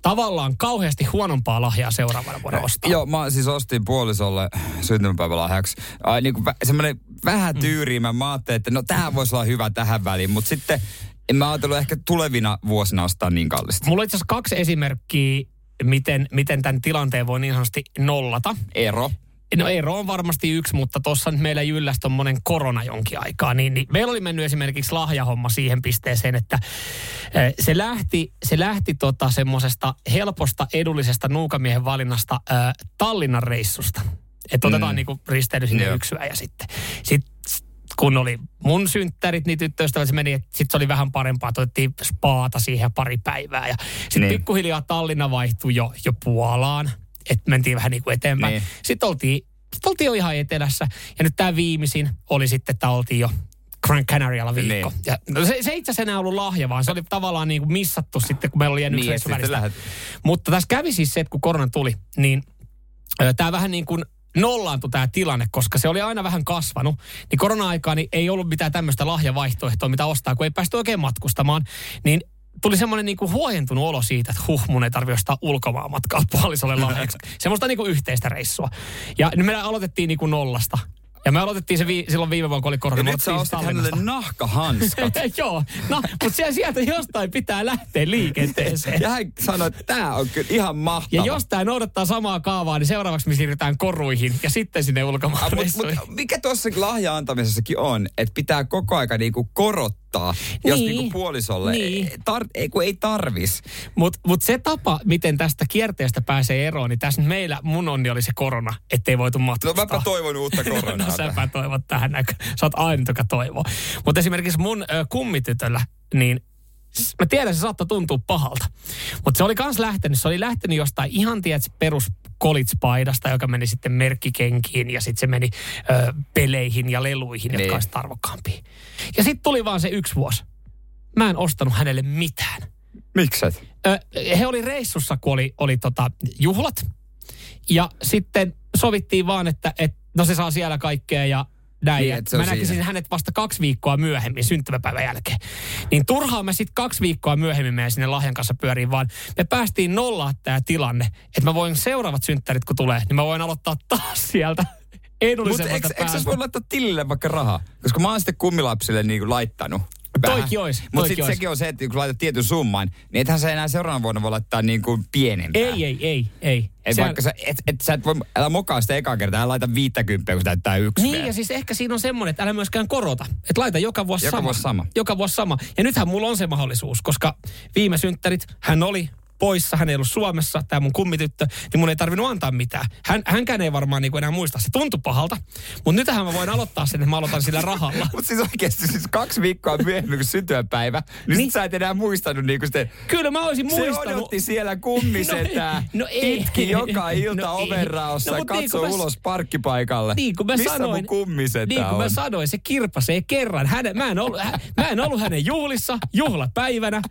tavallaan kauheasti huonompaa lahjaa seuraavana vuonna ostaa. Joo, mä siis ostin puolisolle syntymäpäivälahjaksi. Ai, niin vä, semmoinen vähän tyyriimä. Mä ajattelin, että no tähän voisi olla hyvä tähän väliin, mutta sitten en mä ajatellut ehkä tulevina vuosina ostaa niin kallista. Mulla on itse asiassa kaksi esimerkkiä, miten, miten tämän tilanteen voi niin sanotusti nollata. Ero. No ero on varmasti yksi, mutta tuossa nyt meillä jylläsi tommonen korona jonkin aikaa. Niin, niin meillä oli mennyt esimerkiksi lahjahomma siihen pisteeseen, että eh, se lähti, se lähti tota semmoisesta helposta edullisesta nuukamiehen valinnasta äh, Tallinnan reissusta. Että otetaan Mm. niinku risteily sinne Joo. yksyä ja sitten sit, kun oli mun synttärit, niin tyttöystävät se meni, että sitten se oli vähän parempaa, että otettiin spaata siihen pari päivää. Ja sitten niin. pikkuhiljaa Tallinna vaihtui jo, jo Puolaan, että mentiin vähän niin kuin eteenpäin. Niin. Sitten oltiin, sitten oltiin jo ihan etelässä. Ja nyt tämä viimeisin oli sitten, että oltiin jo Gran Canarialla viikko. Niin. Ja no se, se itse asiassa enää ollut lahja, vaan se oli tavallaan niin kuin missattu sitten, kun meillä oli jäänyt Niin. Mutta tässä kävi siis se, että kun korona tuli, niin tämä vähän niin kuin nollaantui tämä tilanne, koska se oli aina vähän kasvanut. Niin korona-aikaan niin ei ollut mitään tämmöistä lahjavaihtoehtoa, mitä ostaa, kun ei päästy oikein matkustamaan. Niin tuli semmoinen niin kuin huojentunut olo siitä, että huh, mun ei tarvi ostaa ulkomaan matkaa <laughs> puolisolle lahjaksi. <laughs> Semmoista niin kuin yhteistä reissua. Ja nyt me aloitettiin niin kuin nollasta. Ja me aloitettiin se vi- silloin viime vuonna, kun oli korona. Ja nyt sä ostit hänelle nahkahanskat. <laughs> Joo, no, mutta siellä- sieltä jostain pitää lähteä liikenteeseen. ja hän sanoi, että tämä on kyllä ihan mahtava. Ja jos tämä noudattaa samaa kaavaa, niin seuraavaksi me siirrytään koruihin ja sitten sinne ulkomaan Ah, mut, reissuihin. mut, mikä tuossa lahja antamisessakin on, että pitää koko aika niinku korottaa, jos Niin. niinku puolisolle Niin. Tar, ei, kun ei tarvis. Mutta mut se tapa, miten tästä kierteestä pääsee eroon, niin tässä meillä mun onni oli se korona, ettei voitu No matkustaa. mäpä toivon uutta <laughs> koronaa. no säpä toivot tähän näkö. Sä oot aina, joka toivoo. Mutta esimerkiksi mun ö, kummitytöllä, niin mä tiedän, se saattoi tuntua pahalta. Mutta se oli kans lähtenyt, se oli lähtenyt jostain ihan, tiedätkö, perus kolitspaidasta, joka meni sitten merkkikenkiin ja sitten se meni ö, peleihin ja leluihin, jotka Niin. olisi arvokkaampia. Ja sitten tuli vaan se yksi vuosi. Mä en ostanut hänelle mitään. Mikset? Ö, he oli reissussa, kun oli, oli tota juhlat. Ja sitten sovittiin vaan, että et, no se saa siellä kaikkea ja näin. Niin, mä näkisin siinä. hänet vasta kaksi viikkoa myöhemmin syntymäpäivän jälkeen. Niin turhaan me sitten kaksi viikkoa myöhemmin meidän sinne lahjan kanssa pyöriin, vaan me päästiin nollaa tämä tilanne, että mä voin seuraavat synttärit kun tulee, niin mä voin aloittaa taas sieltä <laughs> Mutta edullisemmasta eikö, sä voi laittaa tilille vaikka rahaa? Koska mä oon sitten kummilapsille niinku laittanut. Toikin ois, Mutta sitten sekin on se, että kun laitat tietyn summan, niin ethän sä enää seuraavana vuonna voi laittaa niinku pienempää. Ei, ei, ei, ei. Et Sehän- vaikka sä, et, et, sä et voi, älä mokaa sitä ekaa kertaa, älä laita 50, kun täyttää yksi Niin, vielä. ja siis ehkä siinä on semmoinen, että älä myöskään korota. Että laita joka vuosi Joka sama. vuosi sama. Joka vuosi sama. Ja nythän mulla on se mahdollisuus, koska viime synttärit hän oli poissa, hän ei ollut Suomessa, tämä mun kummityttö, niin mun ei tarvinnut antaa mitään. Hän, hänkään ei varmaan niin enää muista. Se tuntui pahalta, mutta nytähän mä voin aloittaa sen, että mä aloitan sillä rahalla. <laughs> Mutta siis oikeasti siis kaksi viikkoa myöhemmin kuin syntymäpäivä, niin, niin. Sä et enää muistanut niinku sitä. Kyllä mä olisin Se muistanut. odotti siellä kummisetää, <laughs> No, no ei. itki joka <laughs> ilta No ei. ovenraossa, No, no, mut niin katsoi kuin mä- ulos parkkipaikalle. Niin kuin mä Missä sanoin, mun kummisetä niin kuin on? mä sanoin, se kirpasee kerran. Häne, mä, en ollut, mä en ollut hänen juhlissa, juhlapäivänä.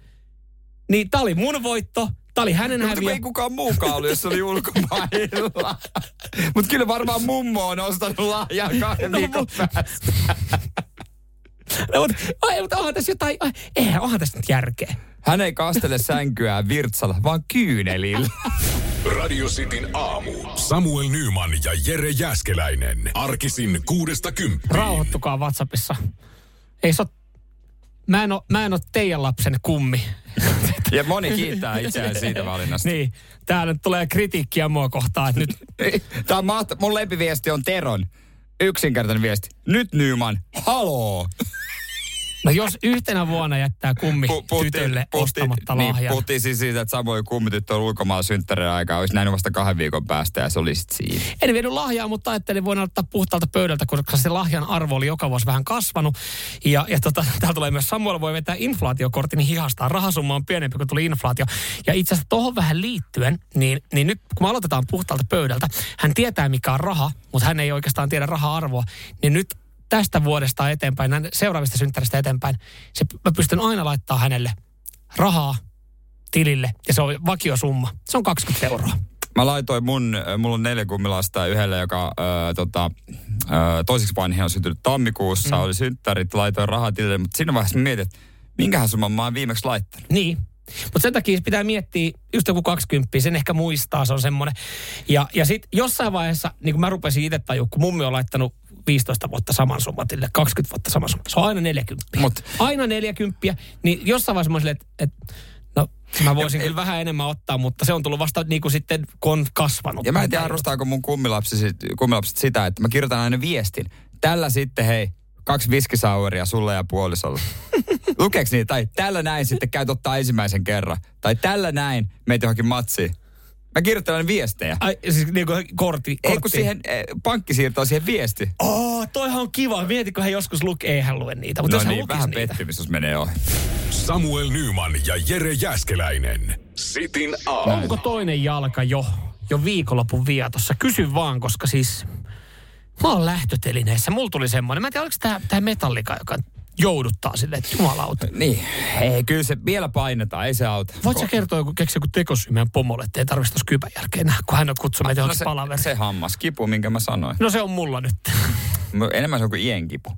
Niin tää oli mun voitto, tää oli hänen No, mutta häviö. ei kukaan muukaan ollut, jos se oli ulkomailla. <laughs> Mutta kyllä varmaan mummo on ostanut lahjaa kahden No, viikon päästä. No, mutta, ai, mutta onhan tässä jotain, ai, eihän, onhan tässä nyt järkeä. Hän ei kastele sänkyään virtsalla, vaan kyynelillä. Radio Cityn aamu. Samuel Nyman ja Jere Jäskeläinen. Arkisin kuudesta kymppiin. Rauhoittukaa WhatsAppissa. Ei se oo, mä en oo, mä en oo teidän lapsen kummi. <laughs> Ja moni kiittää itseään siitä <laughs> valinnasta. niin, täällä nyt tulee kritiikkiä mua kohtaan, että nyt <laughs> Tämä on mahta- Mun lempiviesti on Teron. Yksinkertainen viesti. Nyt Nyman, haloo! No jos yhtenä vuonna jättää kummi tytölle ostamatta lahjan. Niin, puhuttiin siis siitä, että Samoin kummityttö on ulkomailla synttäreiden aikaa. Olisi näin vasta kahden viikon päästä ja se oli sit siinä. En vienyt lahjaa, mutta ajattelin, voin ottaa puhtaalta pöydältä, koska se lahjan arvo oli joka vuosi vähän kasvanut. Ja, ja tota, <laughs> täällä tulee myös Samuel voi vetää inflaatiokortin hihastaa. Rahasumma on pienempi, kun tuli inflaatio. Ja itse asiassa tuohon vähän liittyen, niin, niin nyt kun me aloitetaan puhtaalta pöydältä, hän tietää mikä on raha, mutta hän ei oikeastaan tiedä raha-arvoa. Niin nyt tästä vuodesta eteenpäin, näin seuraavista synttäristä eteenpäin, se, mä pystyn aina laittaa hänelle rahaa tilille ja se on vakiosumma. Se on 20 euroa. Mä laitoin mun, äh, mulla on neljä kummilasta yhdelle, joka ö, tota, ö, toiseksi vanhin on syntynyt tammikuussa, mm. oli synttärit, laitoin rahaa tilille, mutta siinä vaiheessa mä mietin, että minkähän summan mä oon viimeksi laittanut. Niin. Mutta sen takia pitää miettiä, just joku 20, sen ehkä muistaa, se on semmoinen. Ja, ja sitten jossain vaiheessa, niin kuin mä rupesin itse tajua, kun mummi on laittanut 15 vuotta saman summatille, 20 vuotta saman summan. Se on aina 40. Mut. Aina 40, niin jossain vaiheessa mä silleen, että, että no mä voisin kyllä vähän enemmän ottaa, mutta se on tullut vasta niin kuin sitten, kun on kasvanut. Ja mä en tiedä, arvostaako mun kummilapset, kummilapset sitä, että mä kirjoitan aina viestin. Tällä sitten, hei, kaksi viskisaueria sulle ja puolisolle. <laughs> Lukeeks niitä? Tai tällä näin sitten käyt ottaa ensimmäisen kerran. Tai tällä näin meitä johonkin matsiin. Mä kirjoitan aina viestejä. Ai, siis niin kuin kortti, Ei kun siihen eh, pankkisiirtoa siihen viesti. Oh, toihan on kiva. Mieti, kun hän joskus lukee, ei hän lue niitä. Mutta no jos hän niin, vähän niitä. pettymys, jos menee ohi. Samuel Nyman ja Jere Jäskeläinen. Sitin aamu. Onko toinen jalka jo, jo viikonlopun viatossa? Kysyn vaan, koska siis mä oon lähtötelineessä. Mulla tuli semmoinen, mä en tiedä, oliko tää, tää metallika, joka jouduttaa silleen, että jumalauta. Niin, ei, kyllä se vielä painetaan, ei se auta. Voit sä kertoa, kun keksi joku tekosyy meidän pomolle, että ei tarvitsisi kypän jälkeen nähdä, kun hän on kutsunut meitä no se, palaveriin. se hammas kipu, minkä mä sanoin. No se on mulla nyt. Enemmän se on kuin ienkipu.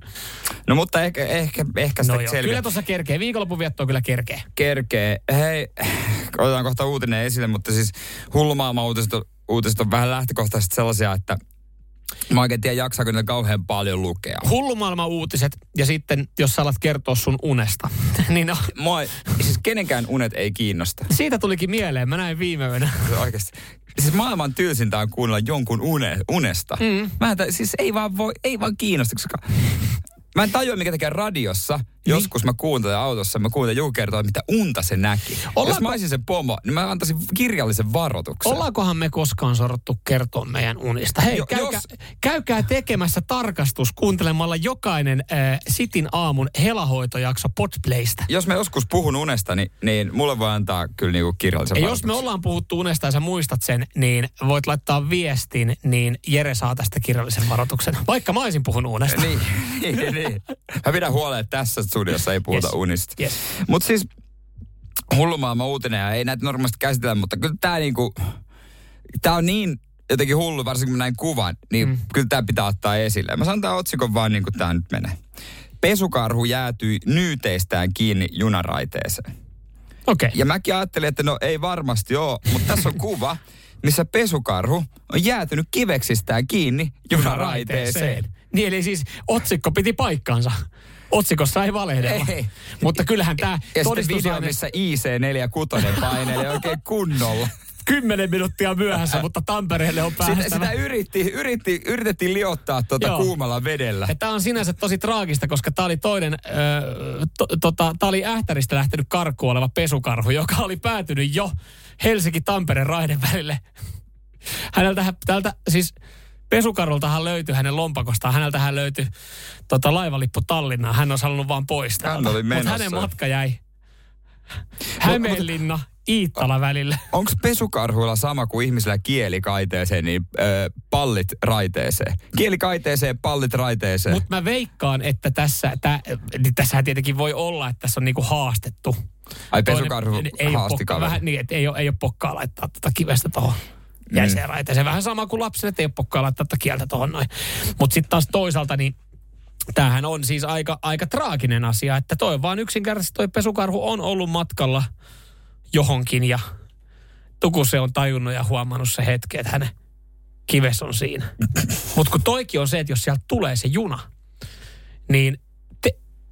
No mutta ehkä, ehkä, ehkä sitä No joo, selviää. kyllä tuossa kerkee. Viikonlopun viettoa kyllä kerkee. kerkee. Hei, otetaan kohta uutinen esille, mutta siis hullumaailman uutiset uutiset on vähän lähtökohtaisesti sellaisia, että mä oikein tiedä, jaksaako niitä kauhean paljon lukea. Hullumaailman uutiset ja sitten, jos sä alat kertoa sun unesta, <laughs> niin no, Moi, siis kenenkään unet ei kiinnosta. siitä tulikin mieleen. Mä näin viime yönä. <laughs> Oikeasti. Siis maailman tylsintä on kuunnella jonkun une, unesta. Mm. Mä en, siis ei vaan voi, ei vaan kiinnosta, koska Mä en tajua, mikä tekee radiossa. Niin. Joskus mä kuuntelen autossa, mä kuuntelen joku kertoa, mitä unta se näki. Ollaanko- Jos mä olisin se pomo, niin mä antaisin kirjallisen varoituksen. Ollaankohan me koskaan sorruttu kertoa meidän unista? Hei, Jo- käykää, jos- käykää tekemässä tarkastus kuuntelemalla jokainen äh, Sitin aamun helahoitojakso Podplaystä. Jos mä joskus puhun unesta, niin, niin mulle voi antaa kyllä niinku kirjallisen Ja jos me ollaan puhuttu unesta ja sä muistat sen, niin voit laittaa viestin, niin Jere saa tästä kirjallisen varoituksen. Vaikka mä olisin puhunut unesta. Niin, <laughs> niin. Mä pidän huolen, että tässä studiossa ei puhuta Yes. unista. Yes. Mutta siis hullumaailman uutinen ja ei näitä normaalisti käsitellä, mutta kyllä tämä niinku, tää on niin jotenkin hullu, varsinkin kun mä näin kuvan, niin mm. kyllä tämä pitää ottaa esille. Mä sanon tämän otsikon vaan niin kuin tämä nyt menee. Pesukarhu jäätyi nyyteistään kiinni junaraiteeseen. Okei. Okay. Ja mäkin ajattelin, että no ei varmasti ole, mutta tässä on kuva, missä pesukarhu on jäätynyt kiveksistään kiinni junaraiteeseen. Niin eli siis otsikko piti paikkaansa. Otsikossa ei valehdella. Ei. Mutta kyllähän tämä Ja sitten video, todistusaine missä IC46 painelee oikein kunnolla. <laughs> 10 minuuttia myöhässä, mutta Tampereelle on Sitä, päästävä. sitä yritti, yritti, yritettiin liottaa tuota Joo. kuumalla vedellä. Ja tämä on sinänsä tosi traagista, koska tämä oli toinen, ö, to, tota, tää oli Ähtäristä lähtenyt karkuun oleva pesukarhu, joka oli päätynyt jo Helsinki-Tampereen raiden välille. Häneltä, täältä, siis pesukarultahan löytyi hänen lompakostaan, häneltähän löytyi tota, laivalippu Tallinnaan. Hän olisi halunnut vaan pois Hän oli Mutta menossa. hänen matka jäi Hämeenlinna, Iittala välille. <laughs> Onko pesukarhuilla sama kuin ihmisillä kieli kaiteeseen, niin äh, pallit raiteeseen? Kieli kaiteeseen, pallit raiteeseen. Mutta mä veikkaan, että tässä, tää, niin tässähän tietenkin voi olla, että tässä on niinku haastettu. Ai Toinen- pesukarhu ei ole haasti kaveri. vähän niin, ei ole, ei ole pokkaa laittaa tätä kivestä tuohon jäiseen mm. raiteeseen. Vähän sama kuin lapsille, että ei ole pokkaa laittaa kieltä tuohon noin. Mutta sitten taas toisaalta niin tämähän on siis aika, aika traaginen asia, että toi vaan yksinkertaisesti toi pesukarhu on ollut matkalla johonkin ja vittu kun se on tajunnut ja huomannut se hetki, että hänen kives on siinä. <laughs> Mutta kun toiki on se, että jos sieltä tulee se juna, niin te,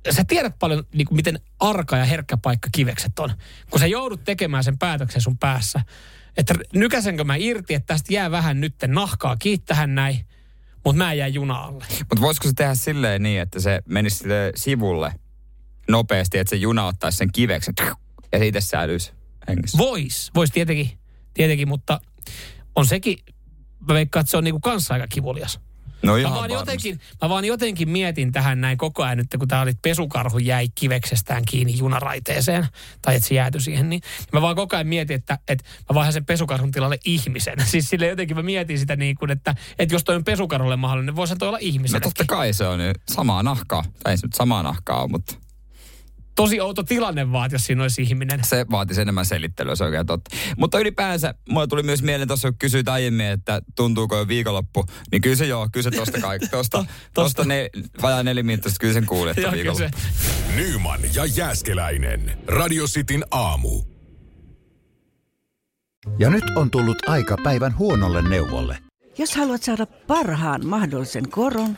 sä tiedät paljon, niin kuin miten arka ja herkkä paikka kivekset on. Kun sä joudut tekemään sen päätöksen sun päässä, että nykäsenkö mä irti, että tästä jää vähän nytten nahkaa kiittähän näin, mutta mä jää juna alle. Mutta voisiko se tehdä silleen niin, että se menisi sille sivulle nopeasti, että se juna ottaisi sen kiveksen ja siitä säilyisi hengissä? Vois, vois tietenkin, tietenkin, mutta on sekin, mä veikkaan, että se on niinku kanssa aika kivulias. No Mä ihan vaan, varmasti. jotenkin, mä vaan jotenkin mietin tähän näin koko ajan nyt, kun tää oli pesukarhu jäi kiveksestään kiinni junaraiteeseen, tai että se jääty siihen, niin mä vaan koko ajan mietin, että, että mä vaihan sen pesukarhun tilalle ihmisen. <laughs> Siis sille jotenkin mä mietin sitä niin kuin, että, että jos toi on pesukarhulle mahdollinen, niin voisi toi olla ihmisen. No totta kai se on samaa nahkaa. Tai ei se nyt samaa nahkaa mutta Tosi outo tilanne vaan, jos siinä olisi ihminen. se vaatisi enemmän selittelyä, se on oikein totta. Mutta ylipäänsä, mulle tuli myös mieleen tuossa, kun kysyit aiemmin, että tuntuuko jo viikonloppu, niin kyllä se joo, kyllä se tosta kaikki, <laughs> tosta, tosta ne, vajaa neliminuuttista, kyllä sen kuuli, että viikonloppu. Nyman ja Jääskeläinen. Radio Cityn aamu. Ja nyt on tullut aika päivän huonolle neuvolle. Jos haluat saada parhaan mahdollisen koron,